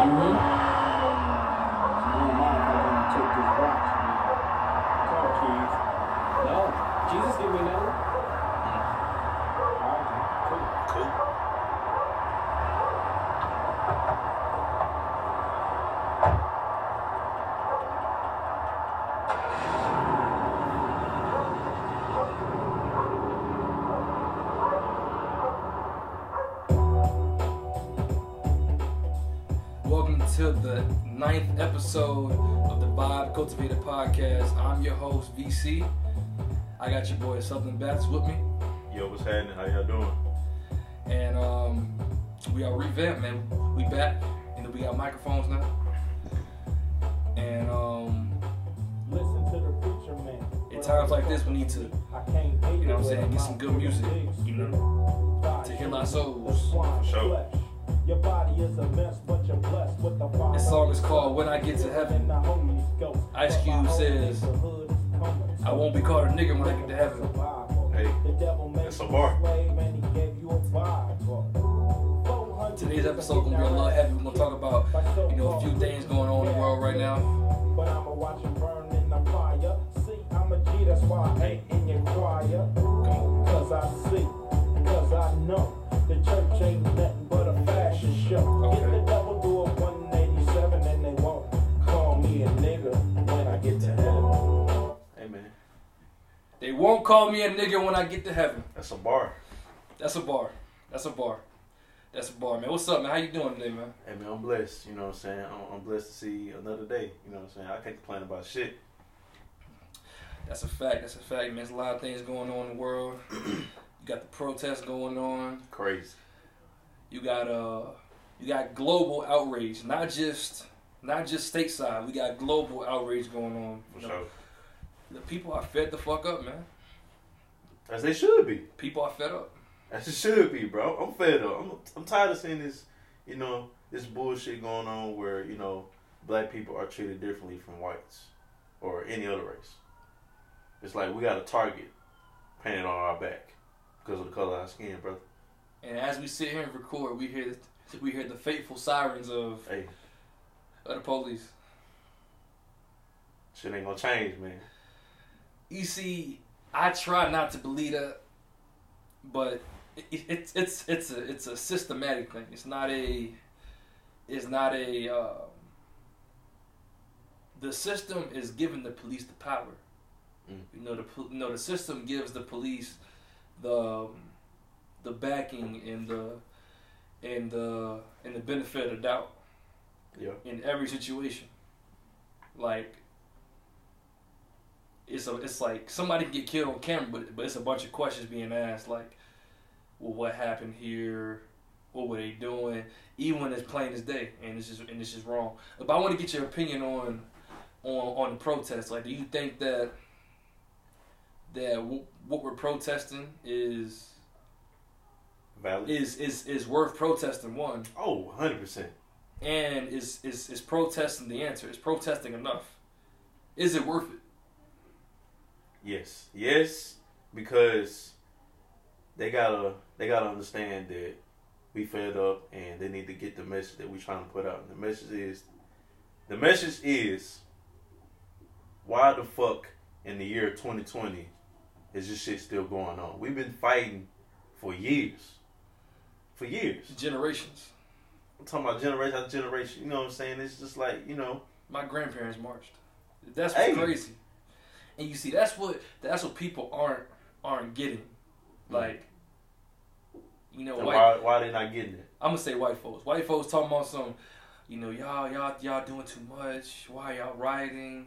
Mm-hmm. Cultivated Podcast. I'm your host, VC. I got your boy Southern Bats with me. Yo, what's happening? How y'all doing? And um, we are revamped, man. We back. and we got microphones now. And um, Listen to the preacher man. at times like this, we need to, I can't you know what I'm saying, get some good music, you know, to heal our souls. For sure. Your body is a mess, but you're blessed with the fire. This song is called When I Get to Heaven. And the Holy Ghost. Ice Cube says, I won't be called a nigga when I get to heaven. Hey, The devil made that's a bar. slave and he gave you a Bible. Today's episode gonna be a lot heavy. We're gonna talk about, you know, a few things going on in the world right now. But I'ma watch him burn in the fire. See, I'm a G, that's why I ain't in your choir. Cause I see, cause I know the church ain't nothing but a fashion show. Get the devil do a 187 and they won't call me a nigga when I get to heaven. hey man, They won't call me a nigga when I get to heaven. that's a bar. That's a bar. That's a bar. That's a bar, man. What's up, man? How you doing today, man? Hey man, I'm blessed. You know what I'm saying? I'm, I'm blessed to see another day. You know what I'm saying? I can't complain about shit. That's a fact. That's a fact, man. There's a lot of things going on in the world. you got the protests going on. Crazy. You got uh, you got global outrage, not just not just stateside. We got global outrage going on. For sure. The people are fed the fuck up, man. As they should be. People are fed up. As it should be, bro. I'm fed up. I'm, I'm tired of seeing this, you know, this bullshit going on where, you know, black people are treated differently from whites or any other race. It's like we got a target painted on our back because of the color of our skin, brother. And as we sit here and record, we hear we hear the fateful sirens of, Hey, of the police. shit ain't gonna change, man. You see, I try not to believe that, but it, it's it's it's a it's a systematic thing. It's not a it's not a um, the system is giving the police the power. Mm. You know the you know the system gives the police the um, the backing and the and the and the benefit of doubt Yeah. in every situation. Like it's a it's like somebody can get killed on camera, but but it's a bunch of questions being asked like, well, what happened here? What were they doing? Even when it's plain as day, and it's just and it's just wrong. But I want to get your opinion on on on the protest. Like, do you think that that w- what we're protesting is Valid. is is is worth protesting? One, oh, 100%. and is is is protesting the answer? Is protesting enough? Is it worth it? Yes. Yes, because they gotta they gotta understand that we fed up and they need to get the message that we trying to put out. And the message is the message is why the fuck in the year 2020 is this shit still going on? We've been fighting for years. For years. Generations. I'm talking about generation after generation. You know what I'm saying? It's just like, you know, My grandparents marched. That's what's Hey. crazy. And you see, that's what that's what people aren't aren't getting. Like, you know, white. why why they not getting it? I'm gonna say white folks. White folks talking about some, you know, y'all y'all y'all doing too much. Why y'all rioting?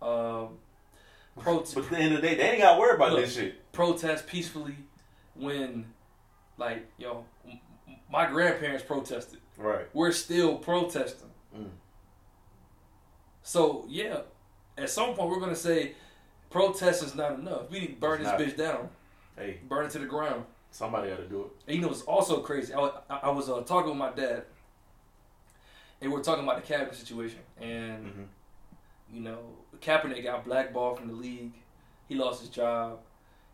Um, pro- But at the end of the day, they ain't gotta worry about Look. this shit. protest peacefully when, like, yo, my grandparents protested. Right. We're still protesting. Mm. So yeah, at some point we're gonna say protest is not enough. We need to burn It's this not. bitch down, Hey, burn it to the ground. somebody gotta do it. And you know it's also crazy. I, I, I was uh, talking with my dad, and we are talking about the Kaepernick situation, and hmm you know Kaepernick got blackballed from the league. He lost his job.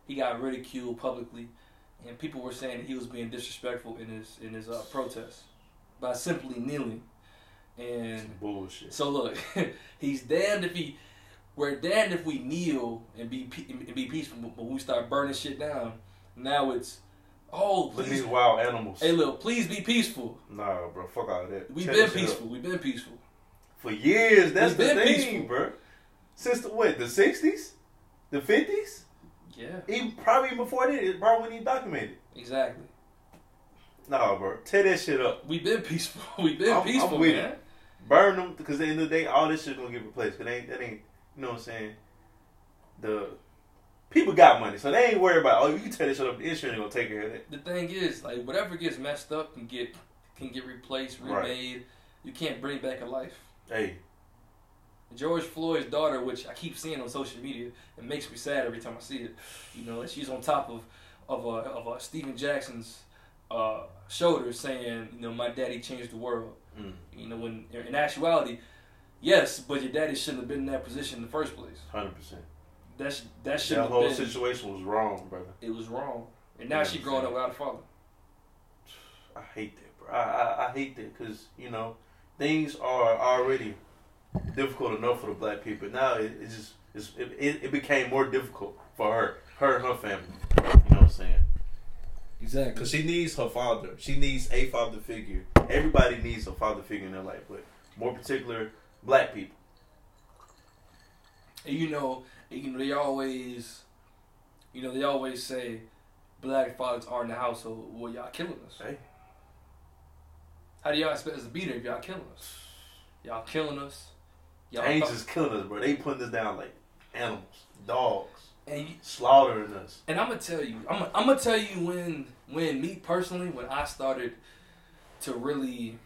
He got ridiculed publicly, and people were saying he was being disrespectful in his in his uh, protest by simply kneeling. And Bullshit. so look, he's damned if he. We're damned if we kneel and be and be peaceful, but we start burning shit down, now it's, oh please, these wild animals. hey look, please be peaceful. Nah, bro. Fuck all of that. We've been that shit up. peaceful. We've been peaceful. For years. That's We've the been thing, peaceful. bro. Since the what? The 60s? The 50s? Yeah, Even probably even before that, it probably he documented. exactly. Nah, bro. Tear that shit up. We've been peaceful. We've been I'm- I'm peaceful, with man. it. Burn them because at the end of the day, all this shit gonna get replaced. Cause they ain't, that ain't, you know what I'm saying? The people got money, so they ain't worried about. Oh, you can tear this shit up. The insurance gonna take care of that. The thing is, like, whatever gets messed up can get can get replaced, Right. remade. You can't bring back a life. Hey, George Floyd's daughter, which I keep seeing on social media, it makes me sad every time I see it. You know, she's on top of of uh, of uh, Stephen Jackson's uh, shoulders, saying, you know, my daddy changed the world. mm, You know, when in actuality, yes, but your daddy shouldn't have been in that position in the first place. hundred percent. That's that should That whole been. situation was wrong, brother. It was wrong, and now she growing up without a father. I hate that, bro. I I, I hate that because you know things are already difficult enough for the black people. Now it, it just it's, it, it it became more difficult for her, her and her family. You know what I'm saying? Exactly. Because she needs her father. She needs a father figure. Everybody needs a father figure in their life, but more particular, black people. And you know, you know, they always, you know, they always say, black fathers are in the household. Well, y'all killing us. Hey. How do y'all expect us to be there if y'all killing us? Y'all killing us. Ain't thought- just killing us, bro. They putting us down like animals, dogs, and you, slaughtering us. and I'm gonna tell you, I'm gonna, I'm gonna tell you when when me personally when I started to really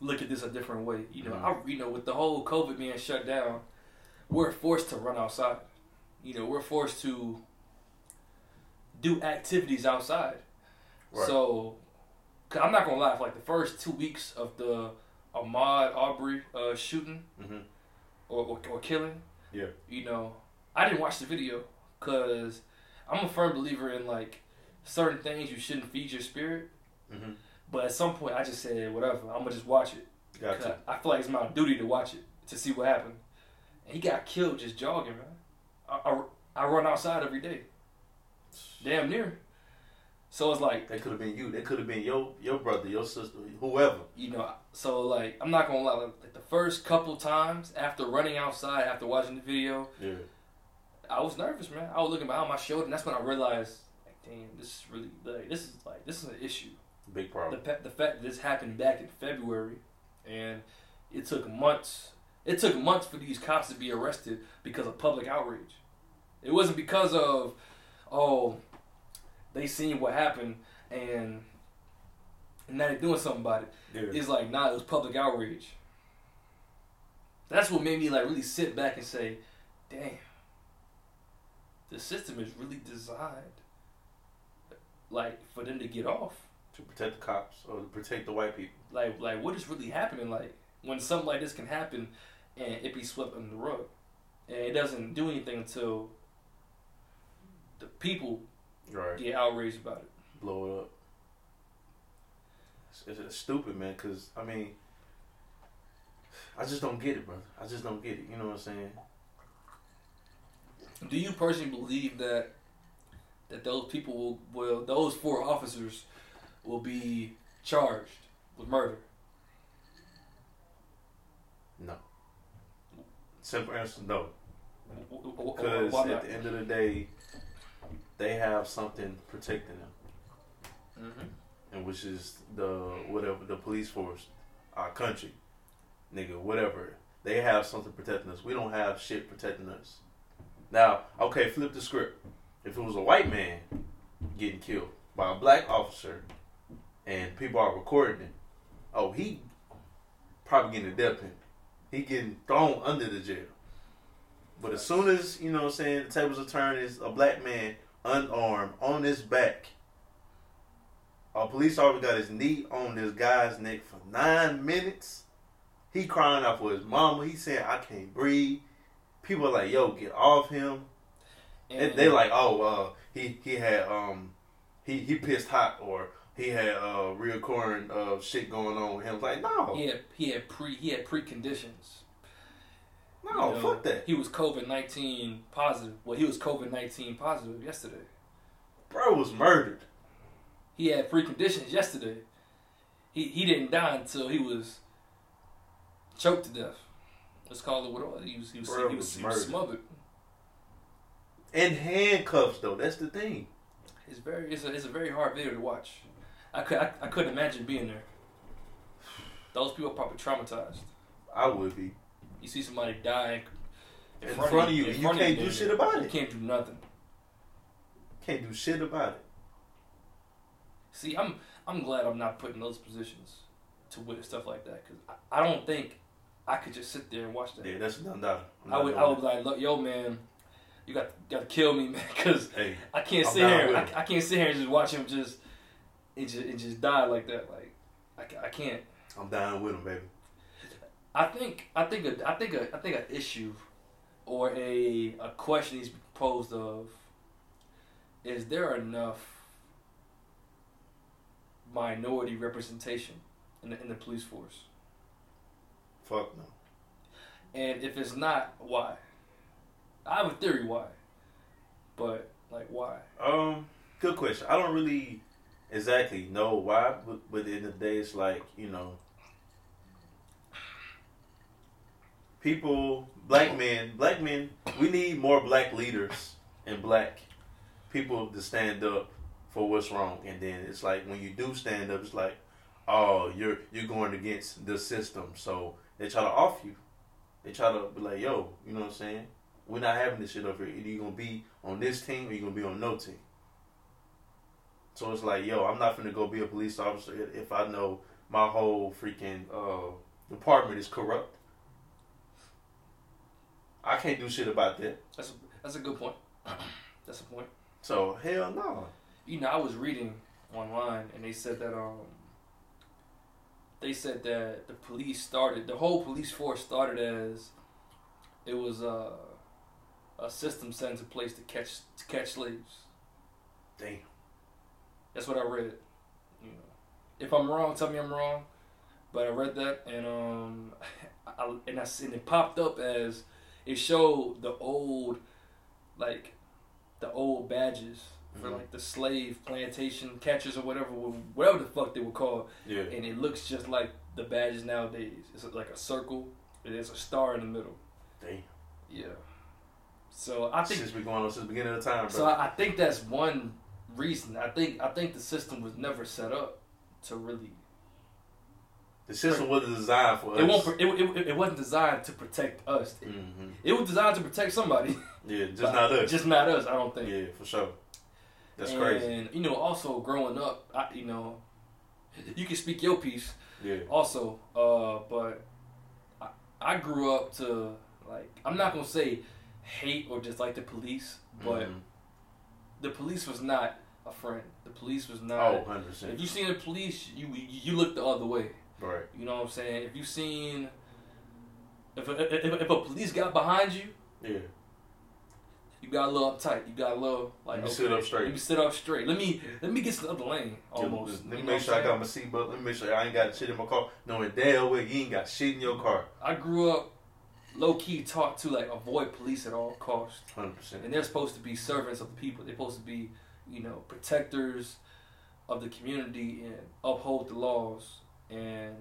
look at this a different way. You know, Mhm. I you know with the whole COVID being shut down, we're forced to run outside. You know, we're forced to do activities outside. Right. So, i I'm not gonna lie. For like the first two weeks of the Ahmaud Arbery uh, shooting hmm or, or or killing, Yeah. you know, I didn't watch the video because I'm a firm believer in like certain things you shouldn't feed your spirit. hmm But at some point, I just said whatever. I'm gonna just watch it. Got 'Cause to. I feel like it's my duty to watch it to see what happened. And he got killed just jogging, man. I, I, I run outside every day, damn near. So it's like That could have been you. That could have been your your brother, your sister, whoever. you know. So like I'm not gonna lie. Like the first couple times after running outside after watching the video, Yeah. I was nervous, man. I was looking behind my shoulder, and that's when I realized, like, damn, this is really like this is like this is an issue. Big The problem. pe- the fact that this happened back in February, and it took months. It took months for these cops to be arrested because of public outrage. It wasn't because of, oh, they seen what happened and and now they're doing something about it. Yeah. It's like, nah, it was public outrage. That's what made me like really sit back and say, damn, the system is really designed like for them to get off. to protect the cops or to protect the white people. Like like what is really happening? Like when something like this can happen and it be swept under the rug. And it doesn't do anything until the people Right. get outraged about it. Blow it up. It's, it's, it's stupid, man. Cause I mean, I just don't get it, brother. I just don't get it. You know what I'm saying? Do you personally believe that that those people will, will those four officers will be charged with murder? No. Simple answer, no. Because at the end of the day, they have something protecting them, Mhm. and which is the whatever the police force, our country, nigga, whatever. They have something protecting us. We don't have shit protecting us. Now, okay, flip the script. If it was a white man getting killed by a black officer, and people are recording it, oh, he probably getting a death penalty. He getting thrown under the jail. But as soon as, you know what I'm saying, the tables are turned, is a black man unarmed on his back. A police officer got his knee on this guy's neck for nine minutes. He crying out for his mama. He saying, I can't breathe. People are like, yo, get off him. And And they like, oh, uh, he he had um, he he pissed hot or he had uh reoccurring uh shit going on with him. Like, no, He had he had pre he had preconditions. No, You know, fuck that. He was COVID nineteen positive. Well, he was COVID nineteen positive yesterday. Bro was murdered. He had preconditions yesterday. He he didn't die until he was choked to death. Let's call it what it was. He was he was, Bro he was, was he was murdered. smothered. In handcuffs though, that's the thing. It's very it's a it's a very hard video to watch. I could I, I couldn't imagine being there. Those people are probably traumatized. I would be. You see somebody dying In front of you, in you front can't do shit about You it. can't do nothing. Can't do shit about it. See, I'm I'm glad I'm not put in those positions to witness stuff like that because I, I don't think I could just sit there and watch that. Yeah, that's not that. I would I would be like, yo, man, you got got to kill me, man, because Hey, I can't I'm sit here. I. I can't sit here and just watch him just and just, and just die like that. Like I, I can't. I'm dying with him, baby. I think I think a, I think a, I think an issue or a a question needs to posed of is there enough minority representation in the, in the police force? Fuck no. And if it's not, why? I have a theory why. But like why? Um, good question. I don't really exactly know why, but, but at the end of the day, it's like you know, people, black men, black men. We need more black leaders and black people to stand up for what's wrong. And then it's like when you do stand up, it's like, oh, you're you're going against the system, so they try to off you. They try to be like, yo, you know what I'm saying? We're not having this shit over here. Either you're gonna be on this team or you're gonna be on no team. So it's like, yo, I'm not gonna go be a police officer if I know my whole freaking uh, department is corrupt. I can't do shit about that. That's a, that's a good point. That's a point. So hell no. You know, I was reading online and they said that um they said that the police started the whole police force started as it was uh, a system set into place to catch to catch slaves. Damn. That's what I read. You know, if I'm wrong, tell me I'm wrong. But I read that and um, I, and I and it popped up as it showed the old, like, the old badges for Mhm. like the slave plantation catchers or whatever, whatever the fuck they were called, Yeah. and it looks just like the badges nowadays. It's like a circle. and There's a star in the middle. Damn. Yeah. So I think Since we going on since the beginning of the time, bro. so I, I think that's one reason. I think I think the system was never set up to really. The system wasn't designed for us. It won't. It, it, it wasn't designed to protect us. It, hmm it was designed to protect somebody. Yeah, just not us. Just not us. I don't think. yeah, for sure. That's and, crazy. And, you know, also growing up, I, you know, you can speak your piece. Yeah. Also, uh, but I, I grew up to like I'm not gonna say hate or dislike the police, but Mhm. the police was not a friend. The police was not. oh, 100 percent. If you seen the police, you you look the other way. Right. You know what I'm saying? If you seen, if a, if, if a police got behind you, Yeah. you got a little uptight. You got a little like Let me okay, sit up straight. Let me sit up straight. Let me let me get to the other lane almost. Let me make sure I got my seatbelt. Let me make sure I ain't got shit in my car. Knowing damn well you ain't got shit in your car. I grew up low key taught to like avoid police at all costs, 100%. and they're supposed to be servants of the people. They're supposed to be, you know, protectors of the community and uphold the laws. And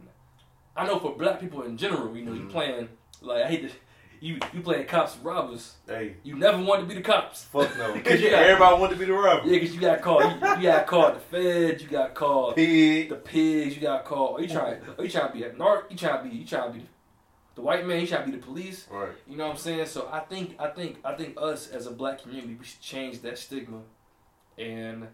I know for black people in general, you know, you Mhm. playing like I hate to, you you playing cops and robbers. Hey, You never want to be the cops. fuck no. 'Cause you got- Everybody want to be the robber. Yeah, because you got called. You, you got called the feds. You got called Pig. the pigs. You got called. Are you trying? Are you trying to be a narc? You trying to be? You trying to be the white man? You trying to be the police? Right. You know what I'm saying? So I think I think I think us as a black community we should change that stigma, and So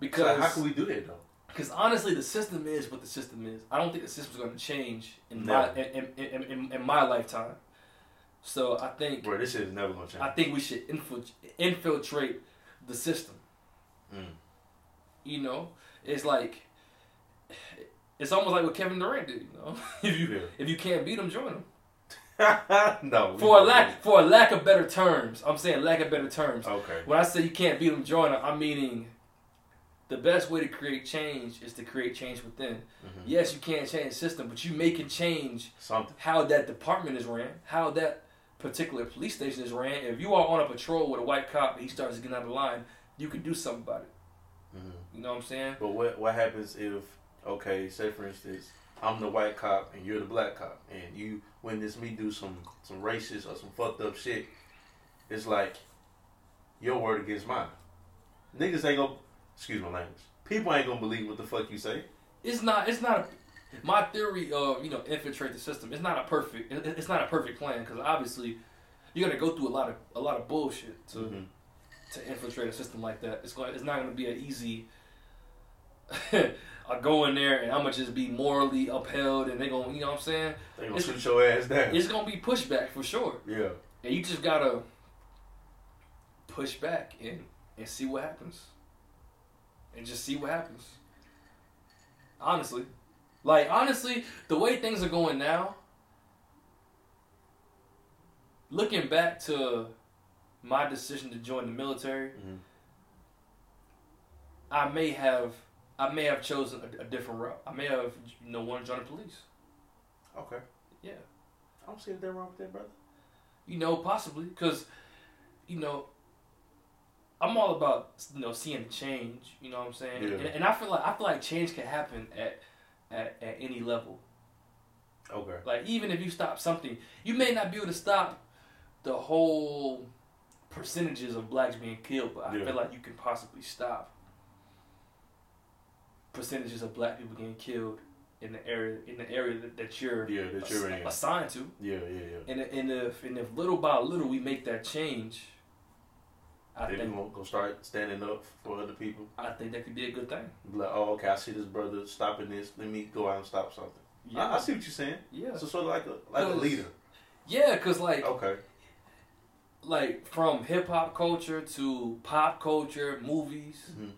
because how can we do that though? Because honestly the system is what the system is. I don't think the system's going to change in my in, in, in, in my lifetime. So I think Bro, this shit is never gonna change. I think we should infil- infiltrate the system. Mm. You know, it's like it's almost like what Kevin Durant did. You know, if you Yeah. if you can't beat him, join him. no. For a lack for a lack of better terms, I'm saying lack of better terms. Okay. When I say you can't beat him, join him, I'm meaning the best way to create change is to create change within. Mhm. Yes, you can't change the system, but you make it change Something. how that department is ran, how that particular police station is ran. If you are on a patrol with a white cop and he starts getting out of line, you can do something about it. hmm You know what I'm saying? But what what happens if okay, say for instance, I'm the white cop and you're the black cop, and you witness me do some some racist or some fucked up shit? It's like your word against mine. Niggas ain't gonna excuse my language. People ain't gonna believe what the fuck you say. It's not. It's not. A, my theory of you know infiltrate the system. It's not a perfect. It's not a perfect plan because obviously you're gonna go through a lot of a lot of bullshit to Mhm. to infiltrate a system like that. It's going. It's not gonna be an easy. I go in there and I'm gonna just be morally upheld and they gonna you know what I'm saying. They gonna It's- shoot your ass down. It's gonna be pushback for sure. Yeah. And you just gotta push back and and see what happens. And just see what happens. Honestly. Like honestly, the way things are going now, looking back to my decision to join the military, Mhm. I may have I may have chosen a, a different route. I may have you know wanted to join the police. Okay. Yeah. I don't see anything wrong with that, brother. You know, possibly because, you know, I'm all about you know seeing change. You know what I'm saying? Yeah. And, and I feel like I feel like change can happen at at, at any level. Okay. Like even if you stop something, you may not be able to stop the whole percentages of blacks being killed, but I Yeah. feel like you can possibly stop percentages of black people getting killed in the area in the area that, that you're Yeah, that you're in. assigned to. Yeah, yeah, yeah. And, and if and if little by little we make that change, I They think gonna go start standing up for other people. I think that could be a good thing. Be like, oh, okay, I see this brother stopping this. Let me go out and stop something. Yeah, I, I see what you're saying. yeah, So sort of like a like a leader. yeah. Cause like Okay. like from hip hop culture to pop culture, movies. Mhm.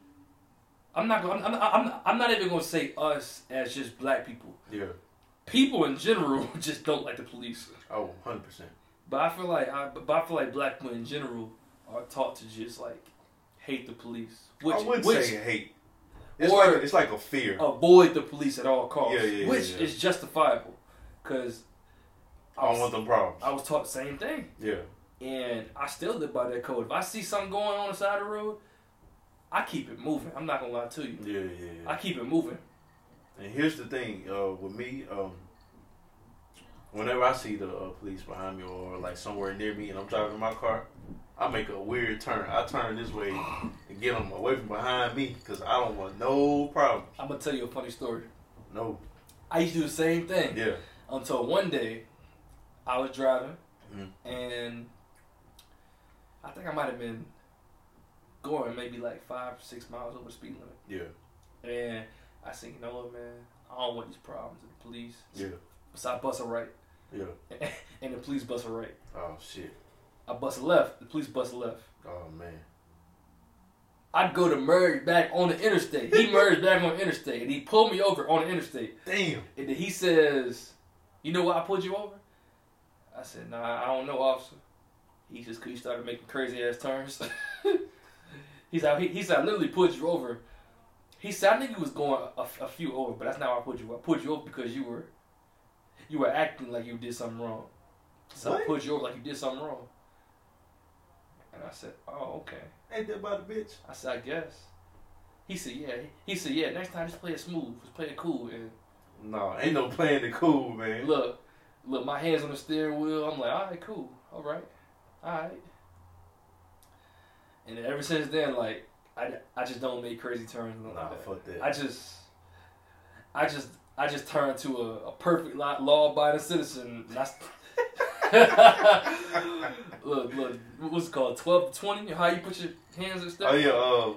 I'm not gonna. I'm, I'm, I'm, I'm not even gonna say us as just black people. Yeah. People in general just don't like the police. Oh, 100 percent. But I feel like I, but I feel like black people in general are taught to just like hate the police, which I wouldn't which say hate. It's Or- like it's like a fear. avoid the police at all costs, Yeah, yeah, which yeah. is justifiable, because I don't want them problems. I was taught the same thing, Yeah. and I still live by that code. If I see something going on the side of the road, I keep it moving. I'm not gonna lie to you. Yeah, yeah, yeah. I keep it moving. And here's the thing, uh, with me, um, whenever I see the uh, police behind me or like somewhere near me and I'm driving my car, I make a weird turn. I turn this way and get them away from behind me because I don't want no problems. I'm gonna tell you a funny story. No. I used to do the same thing Yeah. until one day I was driving Mhm. and I think I might have been going maybe like five, or six miles over the speed limit. Yeah. And I said, you know what, man, I don't want these problems with the police. Yeah. So I bust a right, Yeah. and the police bust a right. Oh shit. I bust left, the police bust left. Oh man. I'd go to merge back on the interstate. He merged back on the interstate, and he pulled me over on the interstate. Damn. And then he says, "You know why I pulled you over?" I said, "Nah, I don't know, officer." He just he started making crazy ass turns. he said, he, said, "I literally pulled you over." He said, "I think you was going a, a few over, but that's not why I pulled you. over. I pulled you over because you were, you were acting like you did something wrong. So I pulled you over like you did something wrong." And I said, "Oh, okay." Ain't that about a bitch? I said, "I guess." He said, "Yeah." He said, "Yeah." Next time, just play it smooth. Just play it cool and." No, ain't no playing it cool, man. Look, look, my hands on the steering wheel. I'm like, all right, cool, all right, all right. And ever since then, like, I, I just don't make crazy turns. Nah, like that. fuck that. I just, I just, I just turned to a, a perfect law abiding citizen. That's look, look, what's it called? Twelve to twenty? How you put your hands and stuff? Oh yeah, uh,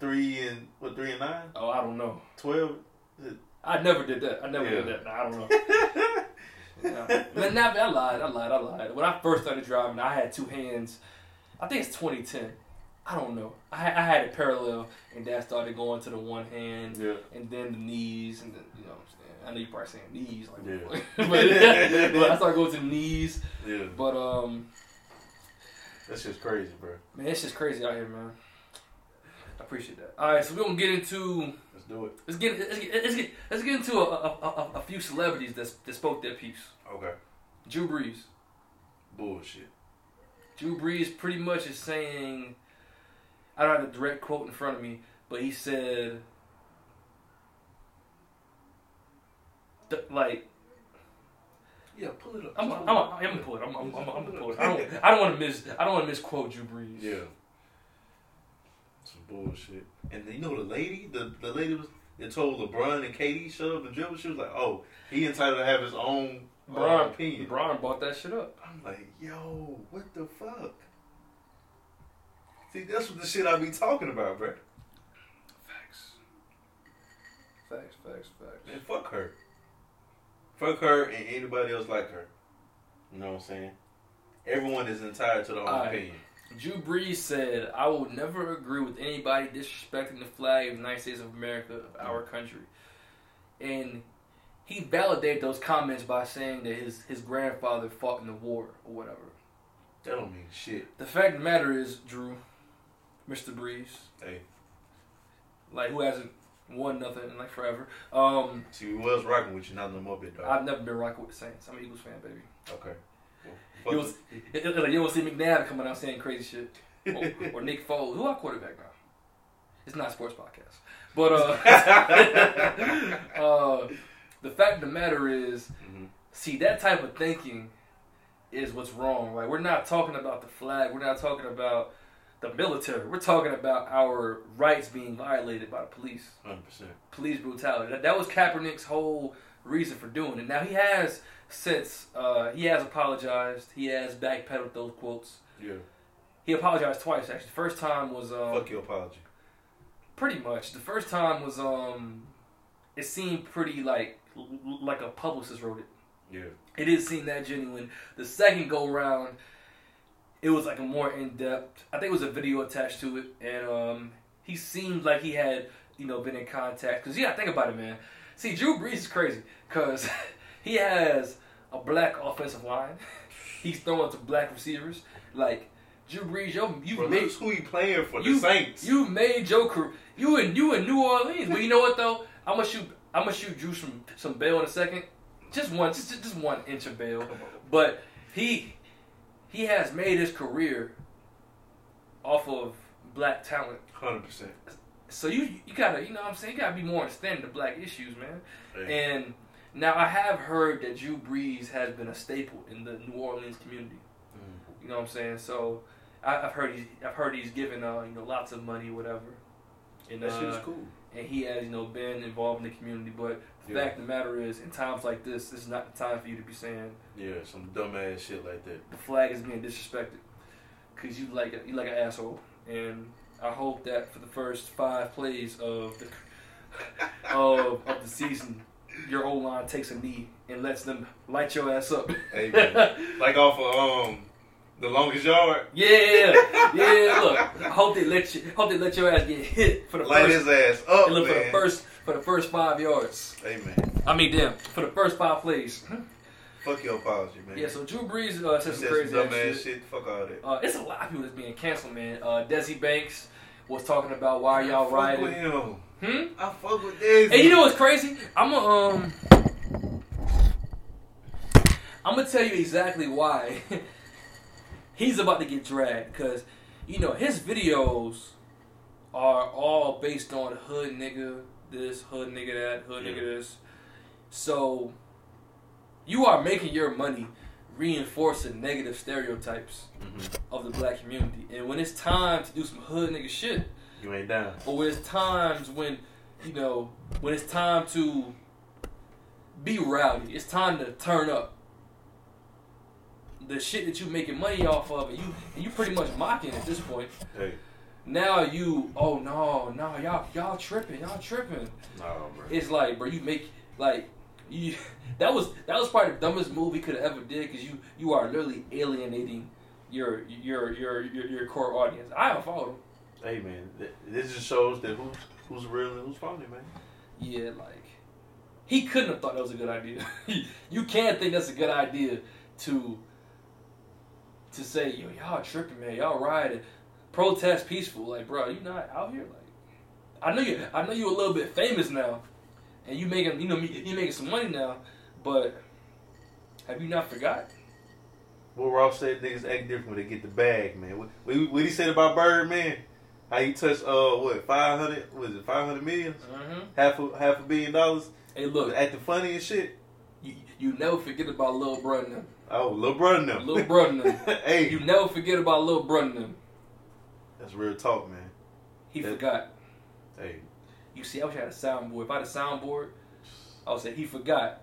three and what? Three and nine? Oh, I don't know. Twelve? I never did that. I never did that. Nah, I don't know. Yeah. But now, I lied. I lied. I lied. When I first started driving, I had two hands. I think it's 2010. I don't know. I, had- I had it parallel, and I started going to the one hand, Yeah. and then the knees, and then you know what I'm saying. I know you probably saying knees, like, Yeah. but, but I started going to the knees. Yeah. But um, That's just crazy, bro. man, it's just crazy out here, man. I appreciate that. All right, so we're gonna get into Let's do it. let's get let's get let's get, let's get into a, a, a, a few celebrities that that spoke their piece. Okay. Drew Brees. Bullshit. Drew Brees pretty much is saying, I don't have a direct quote in front of me, but he said, th- like, Yeah, pull it up. I'm, I'm, I'm, I'm gonna pull it. I'm, I'm, I'm, I'm gonna pull it. I don't, I don't want to miss. I don't want to misquote Drew Brees. Yeah. Some bullshit. And you know the lady, the the lady was that told LeBron and KD shut up the dribble. She was like, "Oh, he entitled to have his own uh, Brian, opinion." Brian bought that shit up. I'm like, "Yo, what the fuck?" See, that's what the shit I be talking about, bro. Facts. Facts. Facts. Facts. And fuck her. Fuck her and anybody else like her. You know what I'm saying? Everyone is entitled to their own Alright. opinion. Drew Brees said, "I will never agree with anybody disrespecting the flag of the United States of America, of our country." And he validated those comments by saying that his his grandfather fought in the war or whatever. That don't mean shit. The fact of the matter is, Drew, Mr. Brees, Hey, like who hasn't won nothing in like forever. Um, see, we was rocking with you, not no more bit, dog. I've never been rocking with the Saints. I'm an Eagles fan, baby. okay. You don't, it- it- like, you don't see McNabb coming out saying crazy shit. Or, or Nick Foles. Who our quarterback now? It's not a sports podcast. But uh, uh, the fact of the matter is, Mhm. see, that type of thinking is what's wrong. Like, we're not talking about the flag. We're not talking about the military. We're talking about our rights being violated by the police. 100%. Police brutality. That, that was Kaepernick's whole reason for doing it. Now, he has since, uh, he has apologized. He has backpedaled those quotes. Yeah. He apologized twice, actually. The first time was... Um, Fuck your apology. Pretty much. The first time was um, it seemed pretty like like a publicist wrote it. Yeah. It didn't seem that genuine. The second go round, it was like a more in depth. I think it was a video attached to it, and um, he seemed like he had you know been in contact. Cause yeah, think about it, man. See, Drew Brees is crazy because he has a black offensive line. He's throwing to black receivers. Like Drew Brees, yo, you Bro, made who he playing for, you, the Saints. You made your career. You in you in New Orleans, but you know what though? I'm gonna shoot. I'm gonna shoot Drew some some bail in a second. Just one, just just one inch of bail. But he he has made his career off of black talent. 100%. So you you gotta you know what I'm saying you gotta be more understanding of black issues, man. And now I have heard that Drew Brees has been a staple in the New Orleans community. Mm. You know what I'm saying? So I, I've heard he's I've heard he's given uh you know lots of money whatever. And, That shit is uh, cool. and he has you know been involved in the community. But the Yeah. fact of the matter is, in times like this, this is not the time for you to be saying Yeah, some dumbass shit like that. the flag is being disrespected because you like a, you like an asshole. And I hope that for the first five plays of the of, of the season, your O line takes a knee and lets them light your ass up. Man. like off of um, the longest yard. Yeah, yeah. Look, I hope they let you. Hope they let your ass get hit for the Light first. his ass up, and look for the first for the first five yards. Amen. I mean, damn, for the first five plays. Fuck your apology, man. Yeah. So Drew Brees uh, said some crazy ass shit. shit. Fuck all that. Uh, it's a lot of people that's being canceled, man. Uh, Desi Banks was talking about why y'all I fuck with riding. him. Hmm. I fuck with this. Hey, you know what's crazy? I'm gonna um, I'm gonna tell you exactly why he's about to get dragged because you know his videos are all based on hood nigga this, hood nigga that, hood Yeah. nigga this. So you are making your money reinforcing negative stereotypes Mhm. of the black community, and when it's time to do some hood nigga shit. You ain't down. But when it's times when, you know, when it's time to be rowdy, it's time to turn up. The shit that you making money off of, and you and you pretty much mocking at this point. Hey, Now you, oh no, no, y'all y'all tripping, y'all tripping. nah, bro. It's like, bro, you make like you. That was that was probably the dumbest move he could have ever did because you you are literally alienating your your your your, your core audience. I haven't followed him. Hey, man. This just shows that who's who's real and who's phony, man. Yeah, like he couldn't have thought that was a good idea. you can't think that's a good idea to to say, yo, y'all tripping, man, y'all rioting, protest peaceful. Like, bro, you not out here, like I know you. I know you a little bit famous now, and you making you know you making some money now. But have you not forgot? Well, Ross said, niggas act different when they get the bag, man. What, what, he said about Birdman? How he touched uh what five hundred? Was it five hundred million? Mm-hmm. Half a half a billion dollars? Hey, look, acting funny and shit. you, you never forget about Lil Bruh and. Oh, little brother them. Lil Bruh and hey, You never forget about Lil them. That's real talk, man. He Yeah. forgot. Hey, You see, I wish I had a soundboard. If I had a soundboard, I would say he forgot.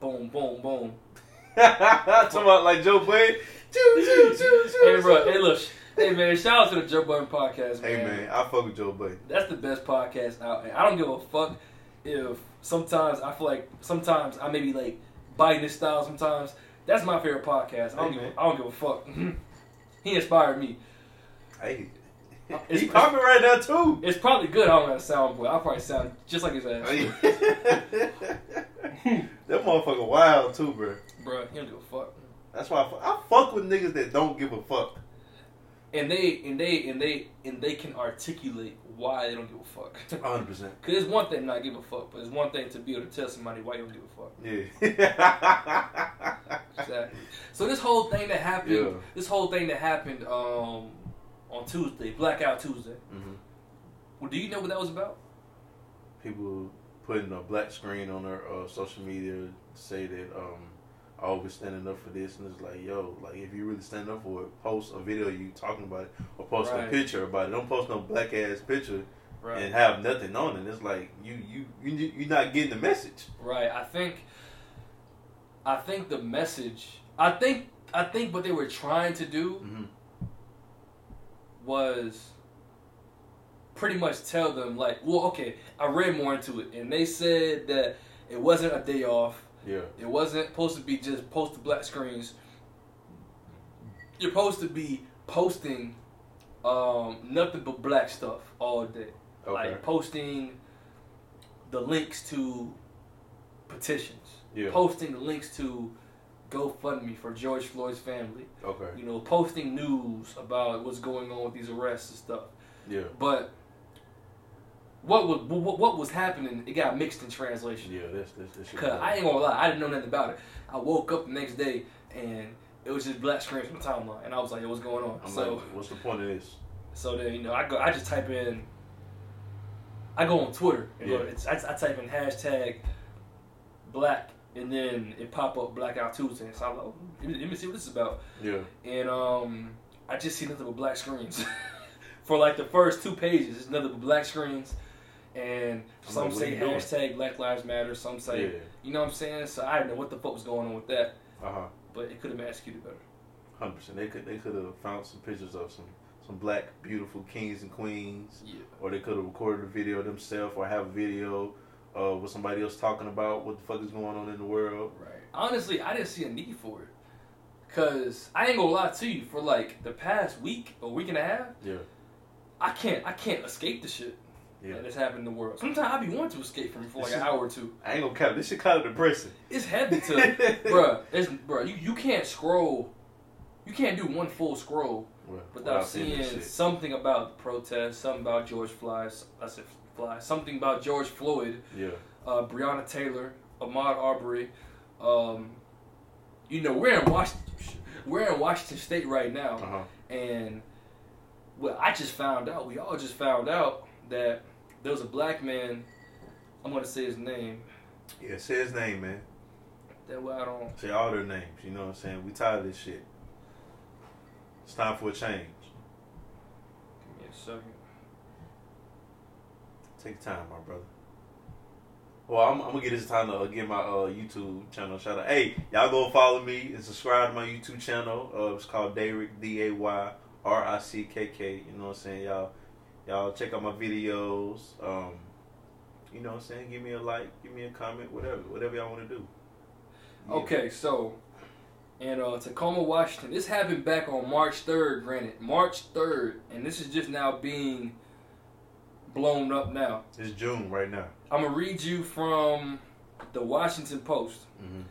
Boom, boom, boom. talking about like Joe Budden. Choo, choo, choo, Hey, bro. Hey, look. Hey, man. Shout out to the Joe Budden podcast, man. Hey man, I fuck with Joe Budden. That's the best podcast out. And I don't give a fuck if sometimes I feel like sometimes I may be like biting his style. Sometimes that's my favorite podcast. I don't, Hey, give, a, I don't give a fuck. he inspired me. Hey, It's- he popping right now too. It's probably good. I don't got a soundboard. I'll probably sound just like his ass, that motherfucker wild too, bro. bro. He don't give a fuck. That's why I fuck, I fuck with niggas that don't give a fuck. And they and they and they and they can articulate why they don't give a fuck. 100. percent Cause it's one thing not give a fuck, but it's one thing to be able to tell somebody why you don't give a fuck. Yeah. Exactly. So this whole thing that happened, Yeah. this whole thing that happened um, on Tuesday, Blackout Tuesday. hmm Well, do you know what that was about? People putting a black screen on their uh, social media to say that um, I was standing up for this, and it's like, yo, like if you really stand up for it, post a video you talking about it, or post Right. a picture about it. Don't post no black ass picture Right. and have nothing on it. It's like you you you you're not getting the message. Right. I think. I think the message. I think. I think what they were trying to do hmm was pretty much tell them like, well, okay, I read more into it, and they said that it wasn't a day off. Yeah. It wasn't supposed to be just post the black screens. You're supposed to be posting um, nothing but black stuff all day. Okay. Like posting the links to petitions, yeah. posting the links to GoFundMe for George Floyd's family. Okay. You know, posting news about what's going on with these arrests and stuff. Yeah. But what was what, what was happening? It got mixed in translation. Yeah. That's that's, that's. Cause I ain't gonna lie, I didn't know nothing about it. I woke up the next day and it was just black screens on the timeline, and I was like, "Yo, what's going on?" I'm so, like, what's the point of this? so then you know, I go, I just type in, I go on Twitter, and go, Yeah. it's, I, I type in hashtag black, and then it pop up Blackout Tuesday. So I'm like, oh, let me, let me see what this is about, Yeah. and um, I just see nothing but black screens for like the first two pages. It's nothing but black screens. And some say hashtag Black Lives Matter. Some say Yeah. you know what I'm saying? So I didn't know what the fuck was going on with that, Uh huh. but it could have been executed better. Hundred percent. They could they could have found some pictures of some some black beautiful kings and queens, Yeah. or they could have recorded a video themselves, or have a video uh, with somebody else talking about what the fuck is going on in the world. Right. Honestly, I didn't see a need for it. Cause I ain't gonna lie to you, for like the past week or week and a half, Yeah. I can't I can't escape the shit Yeah. that's happening in the world. Sometimes I be wanting to escape from it for like an hour or two. I ain't gonna cap. This shit kind of depressing. It's heavy to bruh, it's bruh, you, you can't scroll you can't do one full scroll Well, without this seeing something about the protest, something about George Floyd, I said Fly, something about George Floyd, Yeah. uh, Breonna Taylor, Ahmaud Arbery. Um, you know, we're in Washington. We're in Washington State right now, Uh huh. and well, I just found out. We all just found out that there was a black man. I'm gonna say his name. Yeah. Say his name, man. That way I don't. Say all their names. You know what I'm saying? We tired of this shit. It's time for a change. Give me a second. Take time, my brother. Well, I'm, I'm gonna get this time to uh, get my uh, YouTube channel shout out. Hey, y'all go follow me and subscribe to my YouTube channel. Uh, it's called Dayrick D A Y R I C K K. You know what I'm saying, y'all. Y'all check out my videos. Um, you know what I'm saying. Give me a like, give me a comment, whatever, whatever y'all want to do. Yeah. Okay, so in uh, Tacoma, Washington, this happened back on March 3rd. Granted, March 3rd, and this is just now being blown up now. It's June right now. I'm gonna read you from the Washington Post. hmm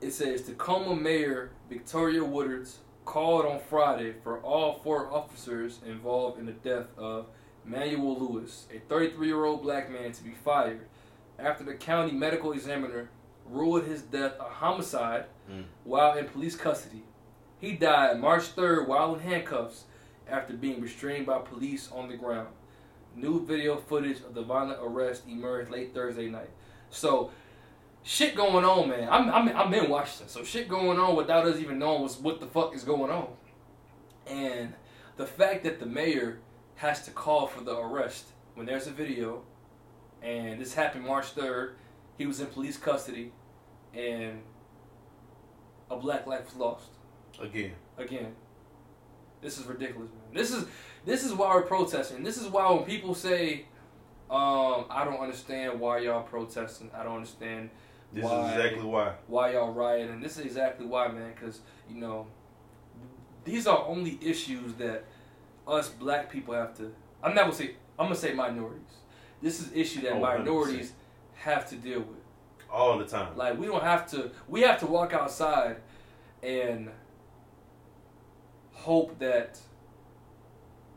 It says Tacoma Mayor Victoria Woodards called on Friday for all four officers involved in the death of Manuel Ellis, a 33 year old black man, to be fired after the county medical examiner ruled his death a homicide Mm. while in police custody. He died March 3rd while in handcuffs after being restrained by police on the ground. New video footage of the violent arrest emerged late Thursday night. So, shit going on, man. I'm, I'm, I'm in Washington, so shit going on without us even knowing what's, what the fuck is going on. And the fact that the mayor has to call for the arrest when there's a video, and this happened March 3rd, he was in police custody, and a black life was lost Again, again. This is ridiculous, man. This is this is why we're protesting. This is why when people say, um, I don't understand why y'all protesting. I don't understand this Why? is exactly why. why y'all rioting. This is exactly why, man. Because you know, these are only issues that us black people have to. I'm not gonna say. I'm gonna say minorities. This is issue that Oh, 100%. minorities have to deal with. All the time. Like we don't have to. We have to walk outside and hope that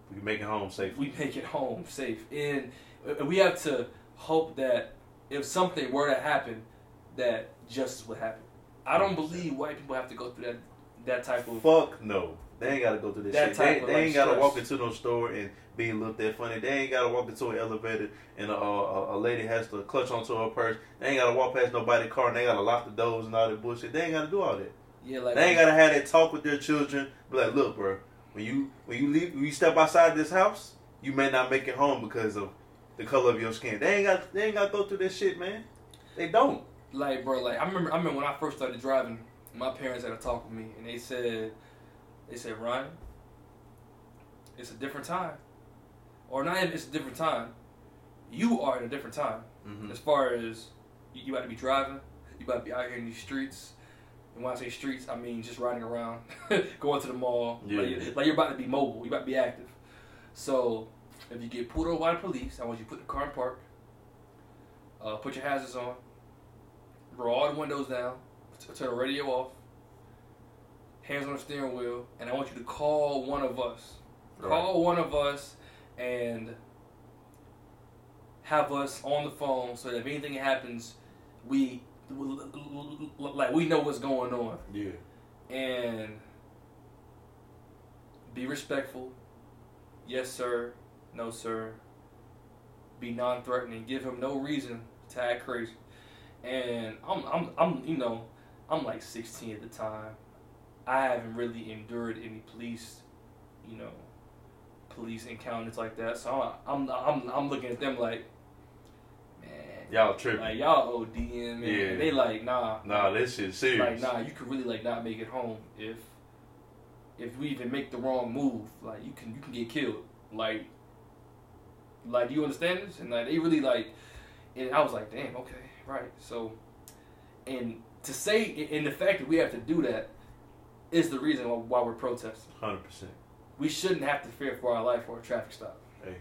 We can make it home safe. we make it home safe, and uh, we have to hope that if something were to happen, that justice would happen. I don't believe white people have to go through that that type of. Fuck no. They ain't gotta go through this That shit. type They, of, they like, ain't gotta stress. walk into no store and be looked at funny. They ain't gotta walk into an elevator and a, a, a lady has to clutch onto her purse. They ain't gotta walk past nobody's car and they gotta lock the doors and all that bullshit. They ain't gotta do all that. Yeah, like They ain't gotta have that talk with their children. Be like, look, bro, when you when you leave, when you step outside this house, you may not make it home because of the color of your skin. They ain't got they ain't got to go through this shit, man. They don't. like bro, like I remember, I remember when I first started driving, my parents had a talk with me, and they said, they said, Ryan, it's a different time, or not even it's a different time. You are in a different time Mm-hmm. as far as you, you about to be driving, you about to be out here in these streets. And when I say streets, I mean just riding around, going to the mall. Yeah. Like, you- like you're about to be mobile, you're about to be active. So if you get pulled over by the police, I want you to put the car in park, uh, put your hazards on, roll all the windows down, turn the radio off, hands on the steering wheel, and I want you to call one of us. Call one of us and have us on the phone so that if anything happens, we like we know what's going on Yeah. and be respectful. Yes, sir. No, sir. Be non-threatening. Give him no reason to act crazy. And I'm, I'm, I'm, you know, I'm like 16 at the time. I haven't really endured any police, you know, police encounters like that. So I'm, I'm, I'm, I'm looking at them like, Y'all tripping. like y'all ODing, man. Yeah. They like, nah, nah, this shit serious. like nah, you could really like not make it home if if we even make the wrong move. Like you can you can get killed. Like like do you understand this? And like they really like and I was like, damn, okay, right. So and to say and the fact that we have to do that is the reason why, why we're protesting. Hundred percent. We shouldn't have to fear for our life for a traffic stop. Hey,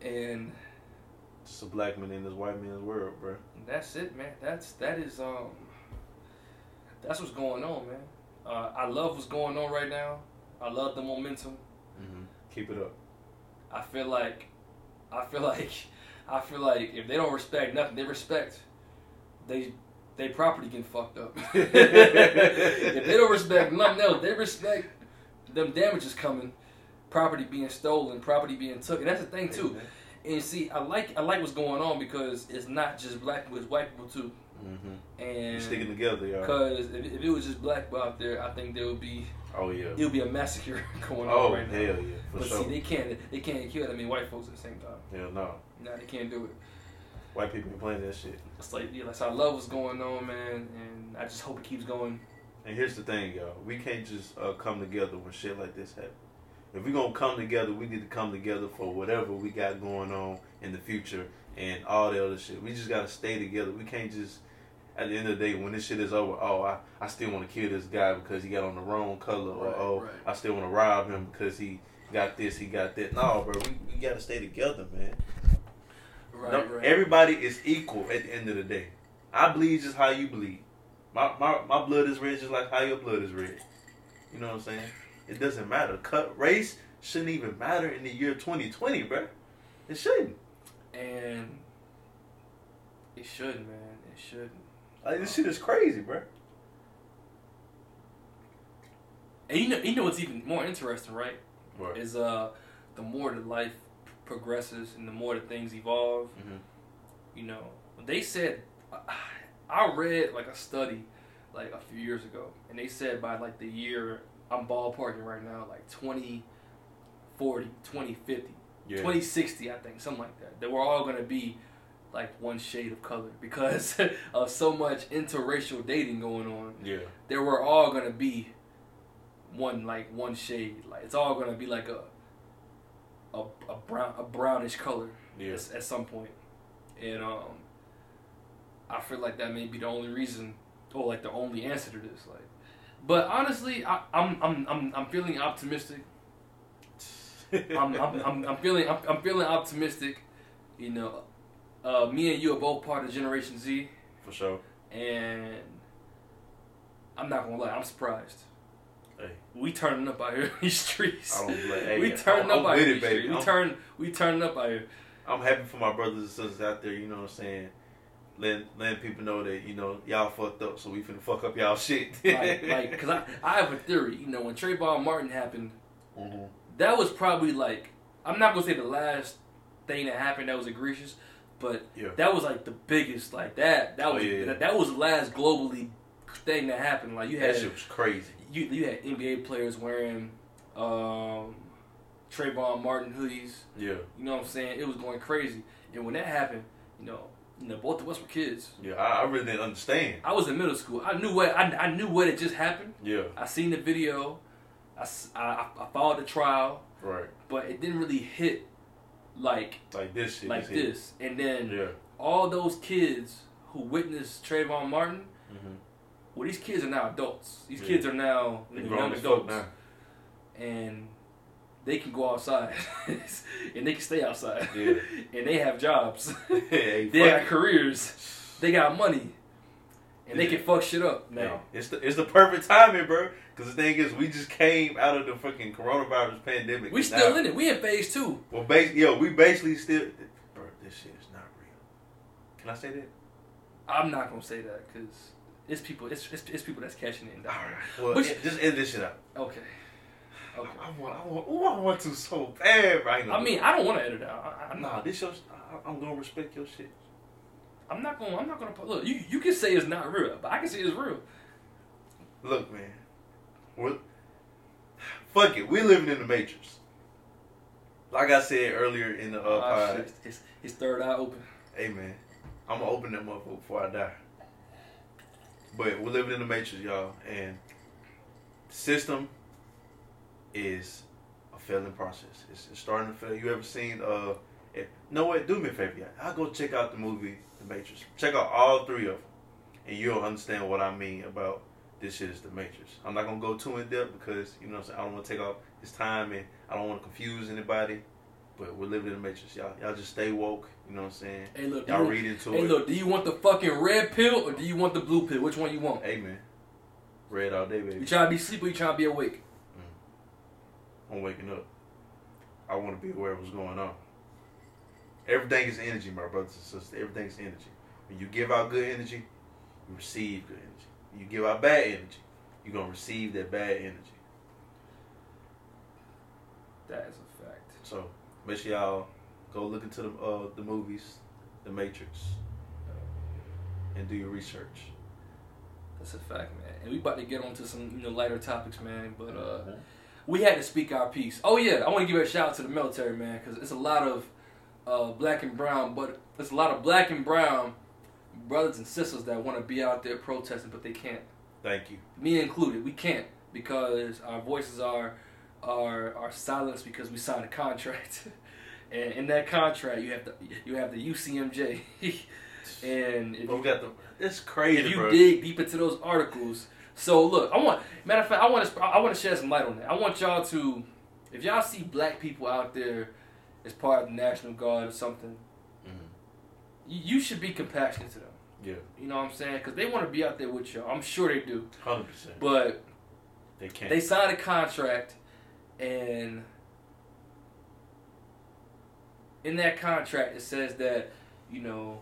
And it's a black man in this white man's world, bro. That's it, man. That's that is um. That's what's going on, man. Uh, I love what's going on right now. I love the momentum. Mm-hmm. Keep it up. I feel like, I feel like, I feel like if they don't respect nothing, they respect. They, they property getting fucked up. if they don't respect nothing else, they respect them damages coming, property being stolen, property being took. And that's the thing too. And see, I like I like what's going on because it's not just black people, it's white people too. Mm-hmm. And sticking together, y'all. Because if, if it was just black people out there, I think there would be Oh yeah. it would be a massacre going Oh on hell right now. yeah, for but sure. see, they can't they can't kill that many white folks at the same time. Hell no. Nah, they can't do it. White people playing that shit. It's like yeah, like so I love what's going on, man, and I just hope it keeps going. And here's the thing, y'all. We can't just uh, come together when shit like this happen. If we're gonna come together, we need to come together for whatever we got going on in the future and all the other shit. We just gotta stay together. We can't just at the end of the day when this shit is over, oh I, I still wanna kill this guy because he got on the wrong color or Right, oh right. I still wanna rob him because he got this, he got that. No, bro, we, we gotta stay together, man. Right, No, right. Everybody is equal at the end of the day. I bleed just how you bleed. My, my my blood is red just like how your blood is red. You know what I'm saying? It doesn't matter. Cut race shouldn't even matter in the year 2020, bro. It shouldn't. And it shouldn't, man. It shouldn't. Like this shit is crazy, bro. And you know, you know what's even more interesting, right? Is uh, the more that life progresses and the more that things evolve. Mhm. You know, they said I read like a study like a few years ago, and they said by like the year I'm ballparking right now, like 2040, 2050, Yeah. 2060, I think, something like that. That we're all gonna be like one shade of color because of so much interracial dating going on. Yeah. That we're all gonna be one like one shade. Like it's all gonna be like a a, a brown a brownish color Yeah. at, at some point. And um, I feel like that may be the only reason, or like the only answer to this. Like, but honestly, I, I'm I'm I'm I'm feeling optimistic. I'm I'm, I'm, I'm feeling I'm, I'm feeling optimistic. You know, uh, me and you are both part of Generation Z, For sure. and I'm not gonna lie, I'm surprised. Hey. We turning up out here in these streets. I don't blame. Hey, we turning I'm, up I'm out here. it, in these baby. streets. We turn we turning up out here. I'm happy for my brothers and sisters out there. You know what I'm saying? Letting, letting people know that you know y'all fucked up, so we finna fuck up y'all shit. like, like, cause I, I have a theory. You know, when Trayvon Martin happened, Mhm. that was probably like, I'm not gonna say the last thing that happened that was egregious, but Yeah. that was like the biggest, like that. That Oh, was yeah, yeah. That, that was the last globally thing that happened. Like you had That shit was crazy. you you had NBA players wearing um, Trayvon Martin hoodies. Yeah. You know what I'm saying? It was going crazy. And when that happened, you know, you know, both of us were kids. Yeah. I, I really didn't understand. I was in middle school. I knew what I, I knew what had just happened. Yeah. I seen the video. I I followed the trial, Right. but it didn't really hit like Like this shit. like this. And then Yeah. all those kids who witnessed Trayvon Martin, Mm-hmm. well, these kids are now adults. These Yeah. kids are now young adults, now. and they can go outside, and they can stay outside, Yeah. and they have jobs. hey, they got careers. They got money, and they can fuck shit up now. It's the it's the perfect timing, bro. Because the thing is, we just came out of the fucking coronavirus pandemic. We still now- in it. We in phase two. Well, bas- yo, we basically still. Bro, this shit is not real. Can I say that? I'm not gonna say that because it's people. It's, it's it's people that's catching it. And All dying. Well, Which- just end this shit out. Okay. Okay. I want, I want, ooh, I want to so bad right now. I mean, I don't want to edit out. I, I'm nah, not. this your. I, I'm gonna respect your shit. I'm not gonna, I'm not going to look. You you can say it's not real, but I can say it's real. Look, man. We're, fuck it. We're living in the matrix. Like I said earlier in the uh, Oh, pod, shit. His, his third eye open. hey man, I'm gonna open that motherfucker before I die. But we're living in the matrix, y'all, and system is a failing process. It's, it's starting to fail. You ever seen? Uh, know what? Do me a favor, y'all. I'll go check out the movie The Matrix. Check out all three of them, and you'll understand what I mean about this shit is the Matrix. I'm not gonna go too in depth because you know what I'm saying? I don't want to take off his time and I don't want to confuse anybody. But we're living in the Matrix, y'all. Y'all just stay woke. You know what I'm saying? Hey look. Y'all read into Hey it. Hey, look. Do you want the fucking red pill or do you want the blue pill? Which one you want? Hey man, red all day, baby. You trying to be asleep or you trying to be awake? I'm waking up. I want to be aware of what's going on. Everything is energy, my brothers and sisters. Everything is energy. When you give out good energy, you receive good energy. When you give out bad energy, you're gonna receive that bad energy. That is a fact. So make sure y'all go look into the uh, the movies, The Matrix, and do your research. That's a fact, man. And we about to get on to some you know lighter topics, man. But uh, we had to speak our piece. Oh yeah, I want to give a shout out to the military, man, because it's a lot of uh, black and brown, but there's a lot of black and brown brothers and sisters that want to be out there protesting, but they can't. Thank you. Me included, we can't because our voices are are are silenced because we signed a contract, and in that contract you have to you have the UCMJ, and if But you, got the. It's crazy, if you bro. dig deep into those articles. So look, I want matter of fact, I want to I want to shed some light on that. I want y'all to, if y'all see black people out there as part of the National Guard or something, Mhm. you, you should be compassionate to them. Yeah, You know what I'm saying? Because they want to be out there with y'all. I'm sure they do. hundred percent. But They can't. they signed a contract, and in that contract it says that you know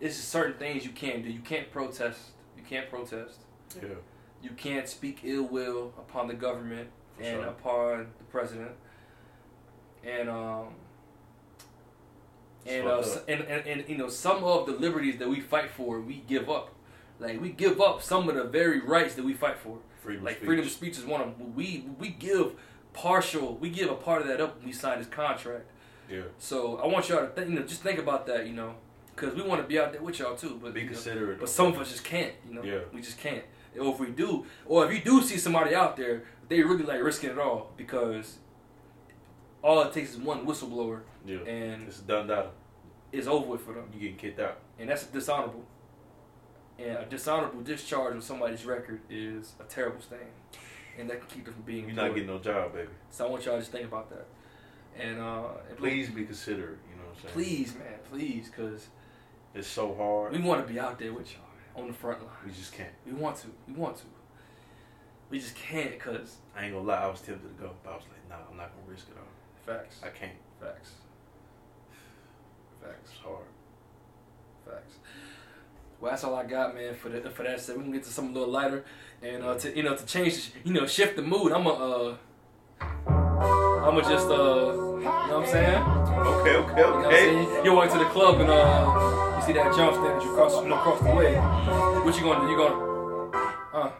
it's certain things you can't do. You can't protest. You can't protest. Yeah. You can't speak ill will upon the government For and sure. upon the president. And um and, uh, fucked s- up. and, and and you know some of the liberties that we fight for, we give up. Like we give up some of the very rights that we fight for. Freedom Like speech. freedom of speech is one of them. We we give partial, we give a part of that up when we sign this contract. Yeah. So I want y'all to think, you know, just think about that, you know, because we want to be out there with y'all too. But Be you know, considerate. but some of us just can't, you know. Yeah. We just can't. Or if we do, or if you do see somebody out there, they really like risking it all because all it takes is one whistleblower Yeah. and It's done data. it's over with for them. You getting kicked out. And that's dishonorable. And a dishonorable discharge of somebody's record is a terrible stain. And that can keep them from being You're not getting no job, baby. So I want y'all to just think about that. And uh, and Please be considerate. You know what I'm saying? please, man, please, because It's so hard. we want to be out there with y'all on the front line. We just can't. We want to. We want to. We just can't because I ain't gonna lie. I was tempted to go, but I was like, nah, I'm not gonna risk it all. facts, I can't. facts, facts, It's hard. facts. Well, that's all I got, man. For the, for that, said we can get to something a little lighter, and uh, to you know to change, you know, shift the mood. I'm a, uh, I'm gonna just, uh, you know what I'm saying? Okay, okay, You know what I'm okay. saying? You walk to the club and uh, see that jump stand that you cross, you know, cross the way. What you gonna do? You gonna, uh,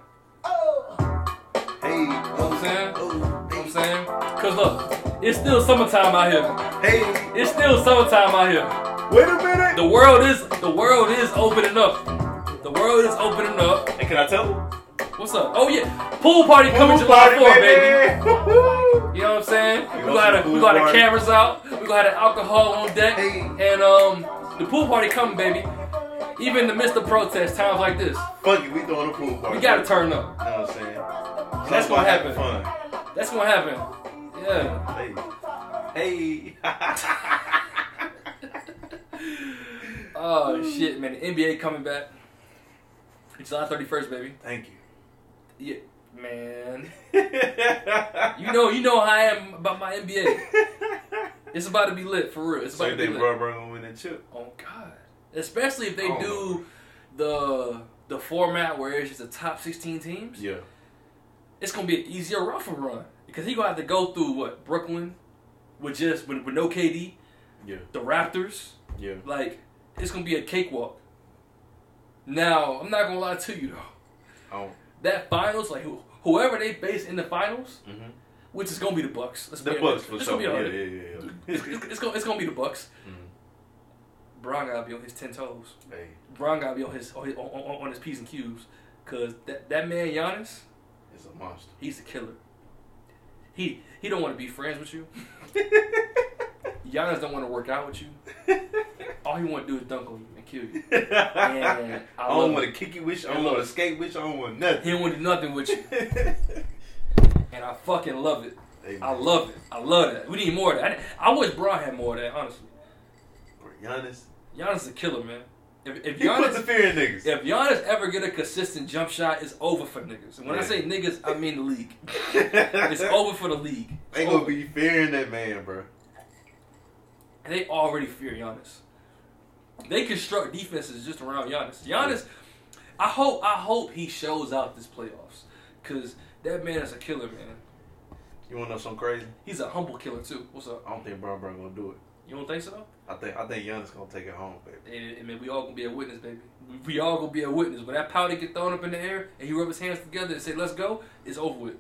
Hey, you know what I'm saying? oh, You know what I'm saying? Cause look, it's still summertime out here. hey, It's still summertime out here. wait a minute. The world is the world is opening up. The world is opening up. And can I tell them? What's up? Oh yeah, pool party coming Pool July party, 4th, baby. You know what I'm saying? We got to have the the, we gonna the cameras out. We got to the alcohol on deck, Hey. and um, the pool party coming, baby. Even in the midst of protest times like this, Fuck it, we throwing a pool party. we gotta turn up. You know what I'm saying? That's Something gonna happen. That's gonna happen. Yeah. Hey, hey. Oh shit, man! The NBA coming back. It's July 31st, baby. Thank you. Yeah, man. you. You know, you know how I am about my NBA. It's about to be lit for real. It's So about to be lit. Bron gonna win that chip? Oh God! Especially if they I don't the the format where it's just the top 16 teams. Yeah. It's gonna be an easier rougher run because he gonna have to go through what Brooklyn with just with, with no KD, Yeah. the Raptors. Yeah. Like it's gonna be a cakewalk. Now I'm not gonna lie to you though. Oh. That finals, like whoever they face in the finals, Mm-hmm. Which is gonna be the Bucks. Let's The be Bucks honest. for It's sure. Yeah, be yeah, a- yeah, It's, it's, it's gonna it's gonna be the Bucks. Mhm. Bron gotta be on his ten toes. Hey, Bron gotta be on his on his, on, on, his p's and q's, cause that that man Giannis, it's a monster. he's a killer. He he don't want to be friends with you. Giannis don't want to work out with you. All he want to do is dunk on you and kill you. I I don't want to kick you with you. I don't want to skate with you. I don't want nothing. He don't want to do nothing with you, and I fucking love it. Hey, I love it. I love that. We need more of that. I, I wish Bron had more of that. Honestly, Giannis. Giannis is a killer, man. If, if He put the Giannis fear in niggas. if Giannis ever get a consistent jump shot, it's over for niggas. And when I say niggas, I mean the league. It's over for the league. It's They gonna be fearing that man, bro. And they already fear Giannis. They construct defenses just around Giannis. Giannis, I hope I hope he shows out this playoffs. Cause that man is a killer, man. You wanna know something crazy? He's a humble killer too. What's up? I don't think Bron Bron gonna do it. You don't think so? I think I think Giannis gonna take it home, baby. And, and man, we all gonna be a witness, baby. We, we all gonna be a witness. When that powder get thrown up in the air and he rub his hands together and say, "Let's go," it's over with.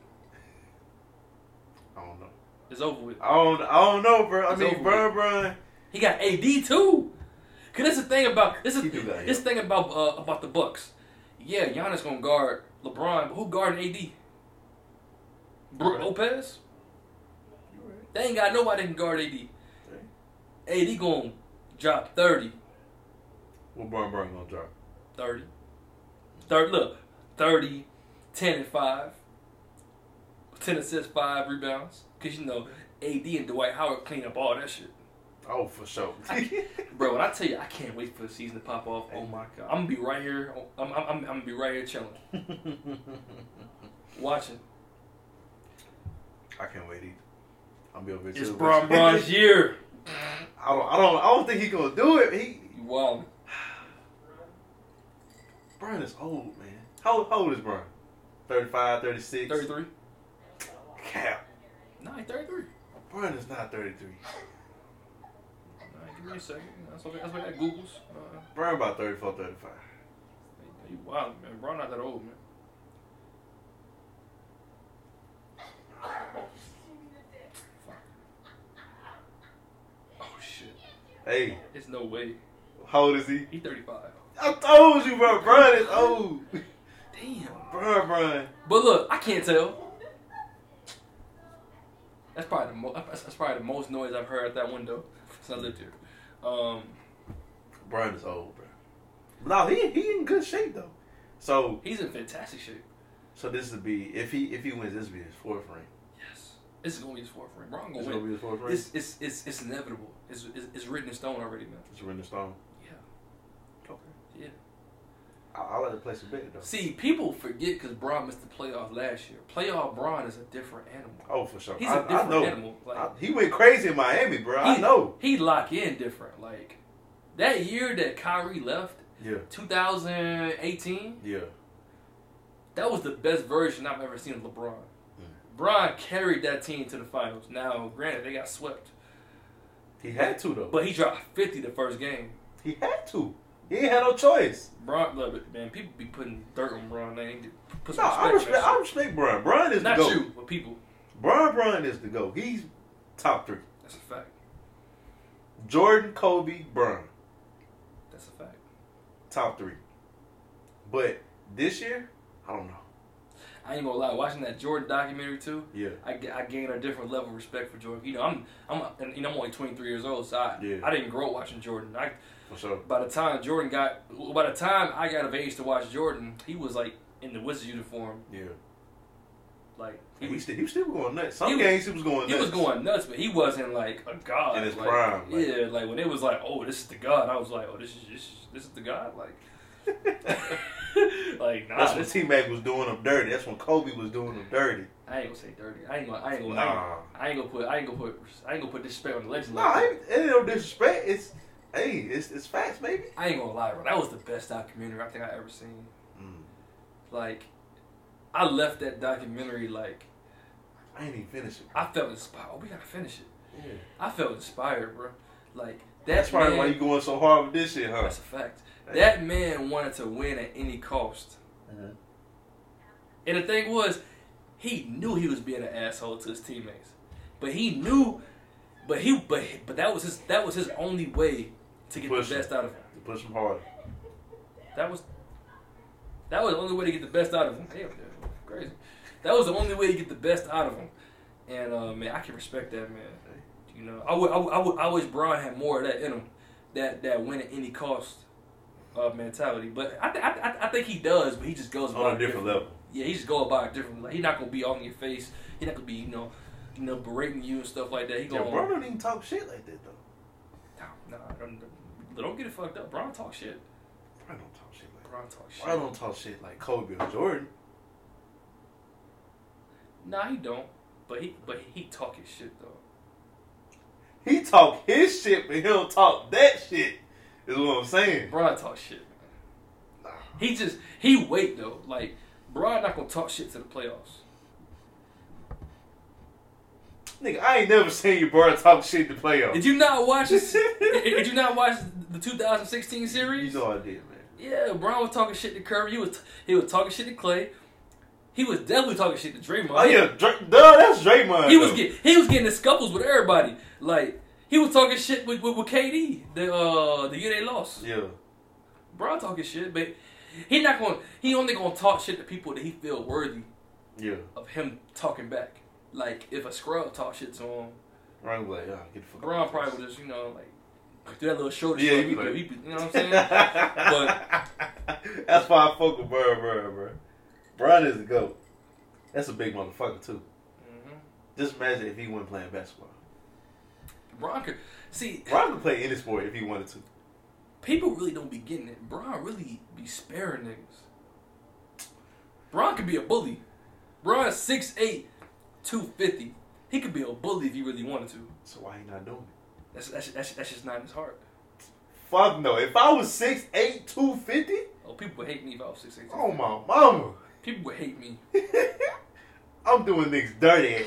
I don't know. It's over with. I don't I don't know, bro. I It's mean, over Bron Bron. He got AD too. Cause that's the thing about this is this thing about uh, about the Bucks. Yeah, Giannis gonna guard LeBron, but who guarding AD? Brook Right. Lopez. They ain't got nobody that can guard AD. AD gonna drop 30, What Bron Bron gonna drop? 30, 30 Look, 30, 10 and five, 10 assists, five rebounds. Cause you know AD and Dwight Howard clean up all that shit. Oh, for sure. Bro, when I tell you I can't wait for the season to pop off, oh my god, I'm gonna be right here. I'm, I'm, I'm, I'm gonna be right here chilling, watching. I can't wait either. I'm be over here. It's too. Bron Bron's year. I don't, I don't, I don't think he gonna do it. He, You wild. Brian is old, man. How, how old is Brian? 35, 36? 33. Cap. Nah, he's 33. Brian is not 33. Nah, give me a second. That's what, that's what that Googles. Uh, Brian about 34, 35. you wild, man. Bro, not that old, man. Oh, shit. Hey, There's no way. how old is he? He's 35. I told you, bro. Brian is old. Damn. Brian, Brian. But look, I can't tell. That's probably the mo- that's, that's probably the most noise I've heard at that window since I lived here. Um, Brian is old, bro. No, he he in good shape though. So he's in fantastic shape. so this would be if he if he wins this would be his fourth ring. This is gonna be his fourth ring. This gonna gonna win. be his fourth ring. It's it's it's, it's inevitable. It's, it's it's written in stone already, man. It's written in Stone. Yeah, Okay. yeah. I, I like to place a bet though. See, people forget because Bron missed the playoff last year. Playoff Bron is a different animal. Oh, for sure. He's I, a different animal. Like I- he went crazy in Miami, bro. I know. He lock in different. Like that year that Kyrie left, Yeah, 2018. yeah. That was the best version I've ever seen of LeBron. Bron carried that team to the finals. Now, granted, they got swept, He had to though. but he dropped 50 the first game. he had to. He ain't had no choice. Bron, look, man, people be putting dirt on Bron. They put No, some I respect. respect. I respect Brian. Brian is that the go. Not you, but people. Brian Brian is the go. He's top three. That's a fact. Jordan, Kobe, Brian, That's a fact. top three. But this year, I don't know. I ain't gonna lie. Watching that Jordan documentary too, Yeah, I, I gained a different level of respect for Jordan. You know, I'm I'm and, you know I'm only 23 years old, so I Yeah. I didn't grow up watching Jordan. I for sure. by the time Jordan got by the time I got of age to watch Jordan, he was like in the Wizards uniform. Yeah, Like he, he was still, he was still going nuts. Some He was- games he was going nuts. he was going nuts, but he wasn't like a god. In his like, prime, like- yeah, like when it was like, oh, this is the god. I was like, oh, this is this is, this is the god. Like, like nah, That's when T Mac was doing them dirty. That's when Kobe was doing them dirty. I ain't gonna say dirty. I ain't gonna. I ain't gonna. Nah, I ain't gonna put. I ain't gonna put. I ain't gonna put disrespect on the legend. nah, like it ain't no disrespect. It's hey, it's it's facts, baby. I ain't gonna lie, bro. That was the best documentary I think I ever seen. Mm. Like, I left that documentary like I ain't even finished it. I felt inspired. Oh, we gotta finish it. Yeah. I felt inspired, bro. Like That's that probably man, why you going so hard with this shit, huh? That's a fact. That man wanted to win at any cost. Mhm. And the thing was, he knew he was being an asshole to his teammates, but he knew, but he, but but that was his that was his only way to get Push the him. best out of him. To push him hard. That was that was the only way to get the best out of him. Damn, dude, crazy. That was the only way to get the best out of him. And uh, man, I can respect that man. You know, I would, I would, I, would, I wish Bron had more of that in him, that that win at any cost uh, mentality. But I, th- I, th- I think he does, but he just goes On a it different level. Yeah, he just go about it differently. Like, he's not gonna be on your face. He's not gonna be, you know, you know, berating you and stuff like that. He Yeah, gonna bro don't even talk shit like that though. no, no, don't, don't get it fucked up. Bron talk shit. Bro don't talk shit like Bron talk shit. Bro don't talk shit like Kobe or Jordan. Nah, he don't. But he, but he talk his shit though. He talk his shit, but he don't talk that shit. Is what I'm saying. Bron talk shit. Nah. He just he wait though. Like Bron not gonna talk shit to the playoffs. Nigga, I ain't never seen you bro talk shit to the playoffs. Did you not watch this? did you not watch the 2016 series? You know I did, man. Yeah, Bron was talking shit to Curry. He was he was talking shit to Clay. He was definitely talking shit to Draymond. Oh yeah, Dra- duh, that's Draymond. He was though. getting he was getting in scuffles with everybody. Like he was talking shit with, with, with KD the uh the year they lost. Yeah. Bron talking shit, but he not going. He only gonna talk shit to people that he feel worthy Yeah. of him talking back. Like if a scrub talk shit to him, Right like, yeah, get the fuck of probably would just you know like do that little shoulder Yeah, shrug. he like- you know what I'm saying? but that's why I fuck with bro, bro, bro. Brian is a goat. That's a big motherfucker too. Mhm. Just imagine if he wasn't playing basketball. Bron could see. Brian could play any sport if he wanted to. People really don't be getting it. Bron really be sparing niggas. Bron could be a bully. Bron 6'8", 250. He could be a bully if he really wanted to. So why he not doing it? That's that's that's, that's just not in his heart. Fuck no. If I was 6'8", 250, Oh, people would hate me if I was six eight. oh my mama. People would hate me. I'm doing niggas dirty.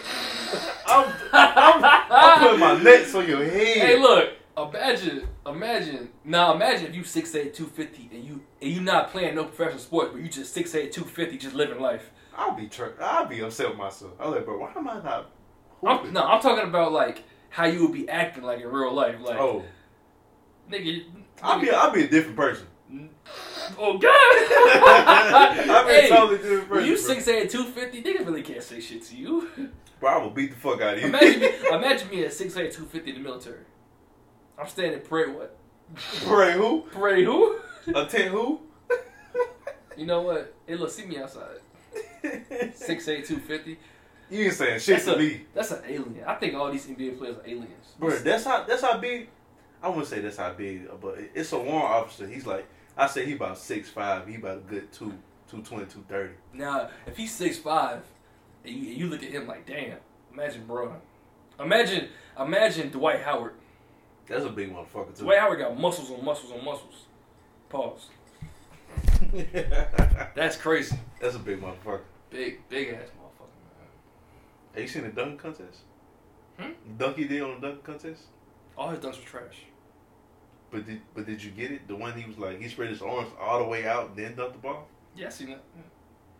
I'm, I'm, I'm putting my nuts on your head. Hey, look. Imagine, imagine. Now, imagine if you 6'8", 250 and you and you not playing no professional sport, but you just 6'8", 250, just living life. I'll be tr- I'll be upset with myself. I'm like, bro, why am I not? I'm, no, I'm talking about like how you would be acting like in real life, like Oh, nigga. I'll be I'll be a different person. Oh God! totally different person. When you bro. 6'8", 250, niggas really can't say shit to you. Bro, I will beat the fuck out of you. Imagine me, imagine me at 6'8", 250 in the military. I'm standing pray what? Pray who? Pray who? Attend who? You know what? Hey, look, see me outside. 6'8", 250. You ain't saying shit That's to a, me, that's an alien. I think all these NBA players are aliens. bro. That's how that's how big. I wouldn't say that's how big, but it's a warrant officer. He's like, I say he about six five. He about a good two, two twenty, two thirty. Now, if he's 6'5", and you, you look at him like, damn, imagine bro. Imagine, imagine Dwight Howard. That's a big motherfucker too. Dwight Howard got muscles on muscles on muscles. Pause. That's crazy. that's a big motherfucker. Big, big ass motherfucker, man. Have you seen the dunk contest? Hmm? Dunk he did on the dunk contest. All his dunks were trash. But did but did you get it? The one he was like he spread his arms all the way out, then dunked the ball. Yeah, I seen that.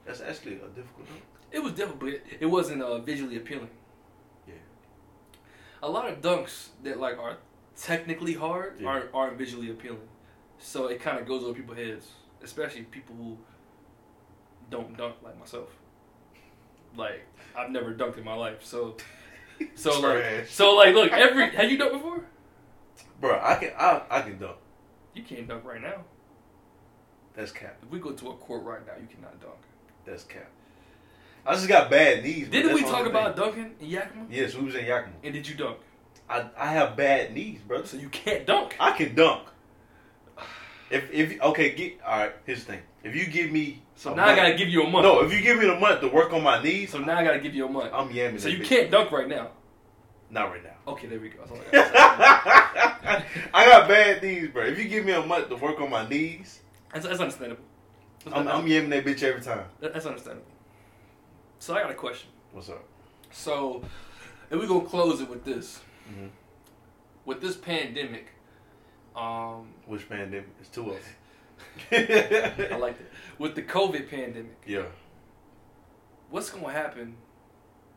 That's actually a difficult dunk. It was difficult, but it, it wasn't uh, visually appealing. Yeah. A lot of dunks that like are technically hard Yeah. aren't, aren't visually appealing. So it kind of goes over people's heads, especially people who don't dunk like myself. Like I've never dunked in my life, so so like so like look every have you dunked before? Bro, I can I I can dunk. You can't dunk right now. That's cap. If we go to a court right now, you cannot dunk. That's cap. I just got bad knees. Didn't we talk about thing. dunking in Yakima? Yes, we was in Yakima. And did you dunk? I I have bad knees, bro. So you can't dunk. I can dunk. If if okay, get all right. Here's the thing. If you give me So now I gotta give you a month. no. If you give me a month to work on my knees, So now I gotta give you a month. I'm yamming. So you bitch. can't dunk right now. Not right now. Okay, there we go. That's all I. I got bad knees, bro. If you give me a month to work on my knees, That's, that's understandable. That's, I'm, I'm that bitch every time. that's understandable. So I got a question. What's up? So, and we're gonna close it with this. Mhm. With this pandemic, um, Which pandemic? It's two of them. I like that. With the COVID pandemic, yeah. what's gonna happen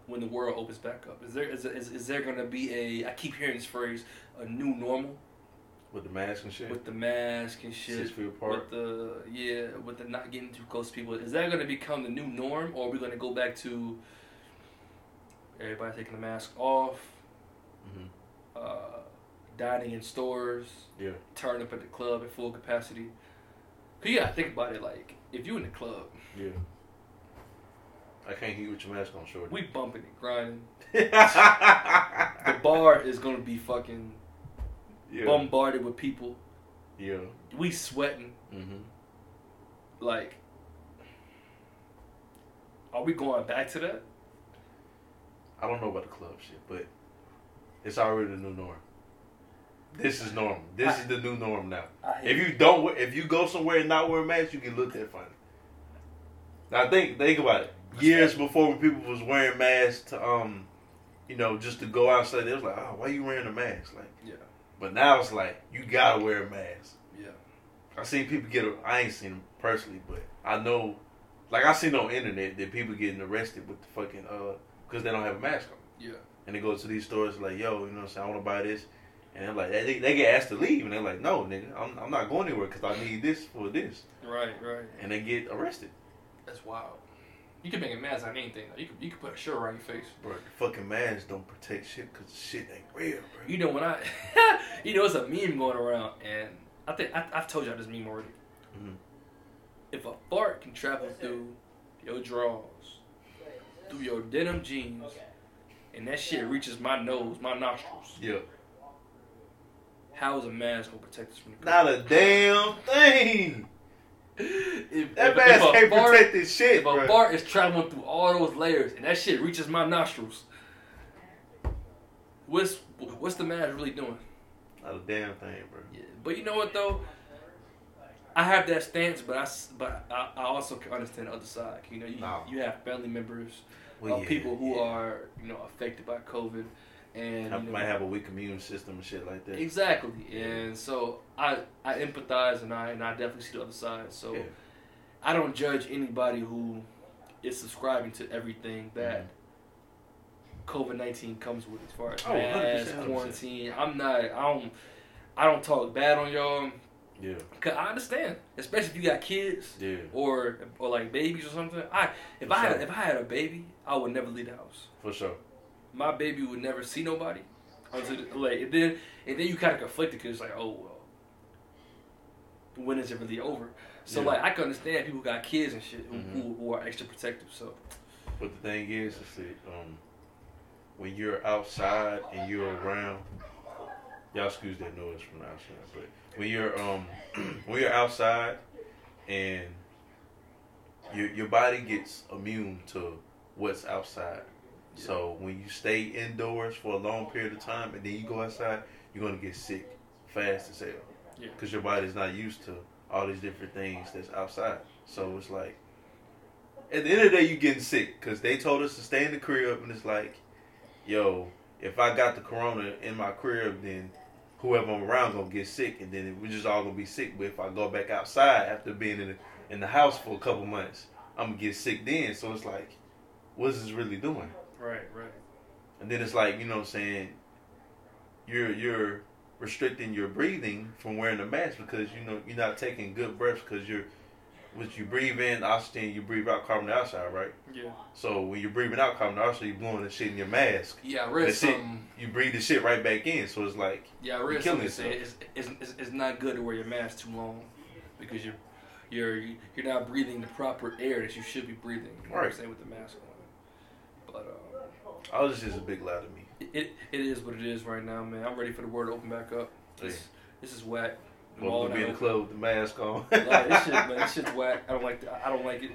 when the world opens back up? Is there is, is, is there gonna be a? I keep hearing this phrase, a new normal With the mask and shit. with the mask and shit. Six feet apart. With the yeah, with the not getting too close to people, is that going to become the new norm, or are we going to go back to everybody taking the mask off, hmm uh, dining in stores, Yeah. turn up at the club at full capacity? Cause you gotta think about it. Like if you in the club, Yeah. I can't hear you with your mask on, shorty. we bumping and grinding. The bar is gonna be fucking bombarded with people. Yeah. We sweating. hmm Like, are we going back to that? I don't know about the club shit, but it's already the new norm. This is normal. This is the new norm now. If you don't, wear- if you go somewhere and not wear a mask, you get looked at funny. Now think, think about it. Years before, when people was wearing masks to, um, you know, just to go outside, they was like, "Oh, why you wearing a mask?" Like, yeah, but now it's like you gotta wear a mask. yeah. I seen people get. I ain't seen them personally, but I know, like I seen on the internet that people getting arrested with the fucking uh, because they don't have a mask on, Yeah. and they go to these stores like, "Yo, you know, what I'm saying I want to buy this." And they're like, they, they get asked to leave, and they're like, "No, nigga, I'm, I'm not going anywhere because I need this for this," Right, right. and they get arrested. That's wild. You can make a mask on anything. Though. You can you can put a shirt around your face. Bro, fucking masks don't protect shit because shit ain't real, bro. You know when I, you know, it's a meme going around, and I think I, I've told y'all this meme already. Mhm. If a fart can travel through your drawers, through your denim jeans, and that shit reaches my nose, my nostrils, Yeah, how is a mask gonna protect us from the not a damn thing. If, That if- if a can't fart- protect this shit, If a bro. fart is traveling through all those layers and that shit reaches my nostrils, what's what's the mask really doing? Not a damn thing, bro. Yeah, but you know what though? I have that stance, but I but I, I also can understand the other side. You know, you, No. you have family members Well, of yeah, people who yeah. are you know affected by COVID, and I you know, might have a weak immune system and shit like that. exactly. And so I I empathize and I and I definitely see the other side. So Yeah. I don't judge anybody who is subscribing to everything that COVID nineteen comes with, as far as Mm-hmm. Oh, 100%, masks, quarantine. I'm not. I don't. I don't talk bad on y'all. Yeah, Cause I understand, especially if you got kids yeah, or or like babies or something. I if For I had if I had a baby, I would never leave the house. for sure. My baby would never see nobody until the- like and then and then you kind of conflicted because it's like oh well, when is it really over? So Yeah. like I can understand people got kids and shit who, Mhm. who, who are extra protective. So But the thing is, is that um, when you're outside and you're around, y'all excuse that noise from outside, but when you're um, when you're outside and your your body gets immune to what's outside. So when you stay indoors for a long period of time and then you go outside, you're gonna get sick fast as hell. Yeah. Because your body's not used to all these different things that's outside. So it's like, at the end of the day, you're getting sick because they told us to stay in the crib, and it's like, yo, if I got the corona in my crib, then whoever I'm around gonna get sick, and then we're just all gonna be sick. But if I go back outside after being in the, in the house for a couple months, I'm gonna get sick then. So it's like, what's this really doing? Right, right, And then it's like, you know what I'm saying, you're you're restricting your breathing from wearing a mask because you know you're not taking good breaths because you're what you breathe in oxygen, you breathe out carbon dioxide, right? yeah, So when you're breathing out carbon dioxide, you're blowing the shit in your mask. yeah. I read That's it. something. You breathe the shit right back in. So it's like, Yeah, I You're read killing something that it's, it's, it's, it's not good to wear your mask too long because you're you're you're not breathing the proper air that you should be breathing. You know what I'm Right. saying with the mask on. But uh, all this is a big lie to me. it, it is what it is right now, man. I'm ready for the world to open back up. This, Yeah. this is whack. The mall to be in the club with the mask on. Like, this shit, man, this shit's whack. I don't like that. I don't like it.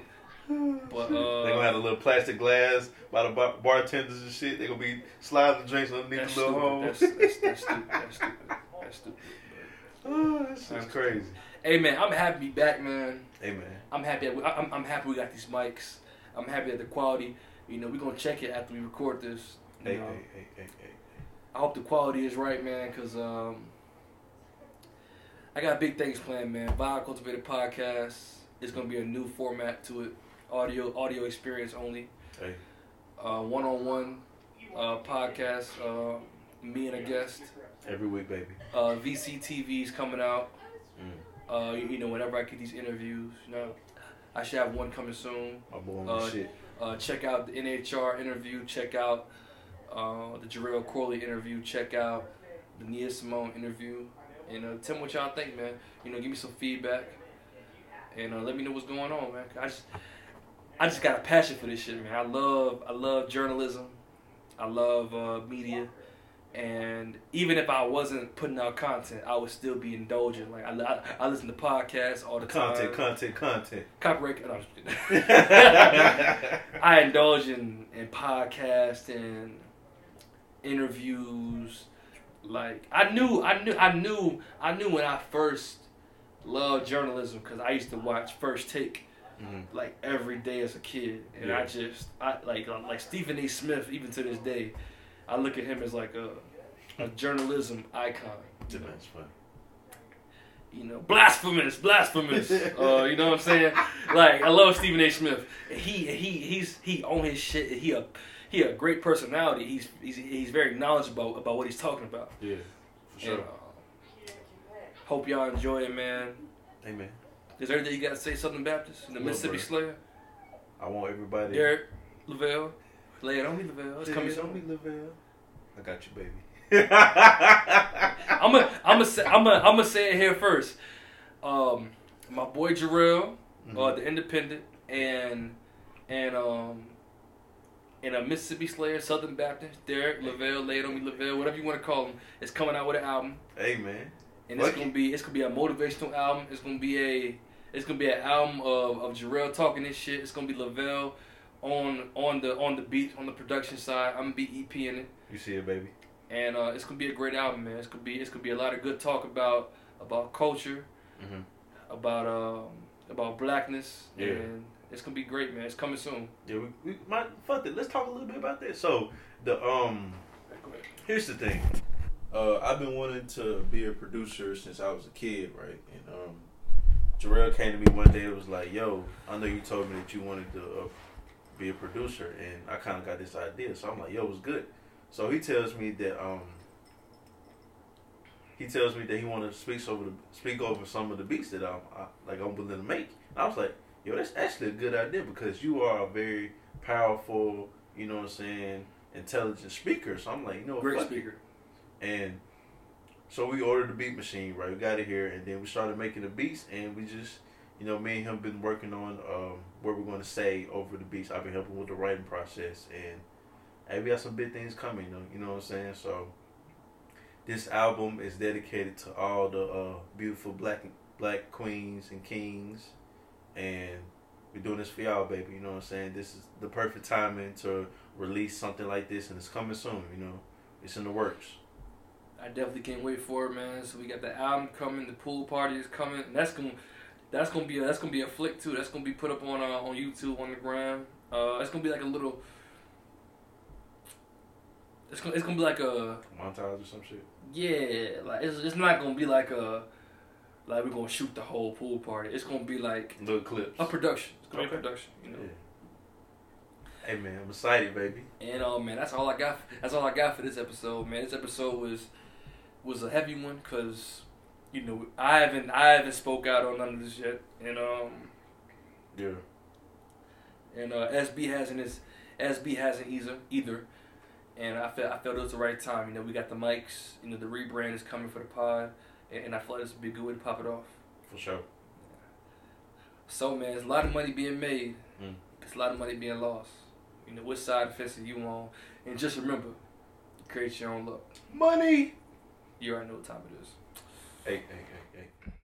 But uh, they gonna have a little plastic glass by the bar- bartenders and shit. They gonna be sliding the drinks underneath the little stupid. hole. That's, that's, that's stupid. That's stupid. That's stupid. oh, this is I'm- crazy. Hey man, I'm happy to be back, man. Hey man, I'm happy. That we, I'm, I'm happy we got these mics. I'm happy at the quality. You know, we're gonna check it after we record this. Hey, know, hey, hey, hey, hey. I hope the quality is right, man, because um, I got big things planned, man. Vibe Cultivated Podcast is gonna be a new format to it, audio audio experience only. Hey. Uh, one-on-one uh, podcast. Uh, me and a guest. Every week, baby. Uh, VCTV is coming out. Mm. Uh, you, know, whenever I get these interviews, you know, I should have one coming soon. My boy on Uh, shit. Uh, check out the NHR interview. Check out uh, the Jarrell Corley interview. Check out the Nia Simone interview. And uh, tell me what y'all think, man. You know, give me some feedback. And uh, let me know what's going on, man. I just, I just got a passion for this shit, man. I love, I love journalism. I love uh, media. And even if I wasn't putting out content, I would still be indulging. Like I, I, I listen to podcasts all the Content, time. content, content. Copyright. No, just kidding. I indulge in, in podcasts and interviews. Like I knew, I knew, I knew, I knew when I first loved journalism because I used to watch First Take Mhm. like every day as a kid, and I just, I like like Stephen A. Smith. Even to this day, I look at him as like a a journalism icon. That's fun. you know, blasphemous, blasphemous. uh, you know what I'm saying? Like, I love Stephen A. Smith. He he he's he on his shit. He a he a great personality. He's he's he's very knowledgeable about what he's talking about. Yeah, for And, sure. uh, hope y'all enjoy it, man. Amen. Is there anything you got to say, Southern Baptist, the Little Mississippi bit. Slayer, I want everybody. Derek Lavelle, lay it on me, Lavelle. It's coming don't soon. be Lavelle. I got you, baby. I'm gonna I'm gonna say I'm gonna I'm gonna say it here first. Um, my boy Jarrell. uh, Mhm. the Independent, and and um and a Mississippi Slayer, Southern Baptist, Derek Lavelle, Lay On Me Lavelle, whatever you want to call him, is coming out with an album, hey man, and it's gonna be it's gonna be a motivational album. It's gonna be a it's gonna be an album of of Jarrell talking this shit. It's gonna be Lavelle on on the on the beat on the production side. I'm gonna be EP in it. you see it, baby. And uh, it's gonna be a great album, man. It's gonna be it's gonna be a lot of good talk about about culture, Mhm. about um about blackness, Yeah. and it's gonna be great, man. It's coming soon. Yeah, we, we my fuck it. Let's talk a little bit about that. So the um, here's the thing. Uh, I've been wanting to be a producer since I was a kid, right? And um, Jarrell came to me one day and was like, "Yo, I know you told me that you wanted to uh, be a producer, and I kind of got this idea." So I'm like, "Yo, it's good." So he tells me that um, he tells me that he want to speak over the speak over some of the beats that I'm I, like I'm willing to make. And I was like, "Yo, that's actually a good idea because you are a very powerful, you know what I'm saying, intelligent speaker." So I'm like, "You know, Great fuck it." speaker. And so we ordered the beat machine, right? We got it here, and then we started making the beats, and we just, you know, me and him been working on um, what we're going to say over the beats. I've been helping with the writing process, and hey, we got some big things coming. Know, you know what I'm saying? So this album is dedicated to all the uh, beautiful black black queens and kings, and we're doing this for y'all, baby. You know what I'm saying? This is the perfect timing to release something like this, and it's coming soon. You know, it's in the works. I definitely can't wait for it, man. So we got the album coming, the pool party is coming. And that's gonna that's gonna be a, that's gonna be a flick too. That's gonna be put up on uh, on YouTube on the gram. Uh, it's gonna be like a little. It's gonna it's gonna be like a Montage or some shit. yeah like it's it's not gonna be like a like we're gonna shoot the whole pool party. It's gonna be like Little clips. a production. It's gonna be Okay. a production, you know. Yeah. Hey man, I'm excited, baby. And uh, man, that's all I got. That's all I got for this episode, man. This episode was was a heavy one because you know I haven't I haven't spoke out on none of this yet, and um Yeah. and uh, SB hasn't his SB hasn't either either, and I felt I felt it was the right time. You know, we got the mics. You know, the rebrand is coming for the pod, and, and I felt this would be a good way to pop it off. For sure. So man, there's a lot of money being made. Mm. There's a lot of money being lost. You know, which side of the fence are you on? And just remember, create your own luck. Money. You already know what time it is. Hey, hey, hey, hey.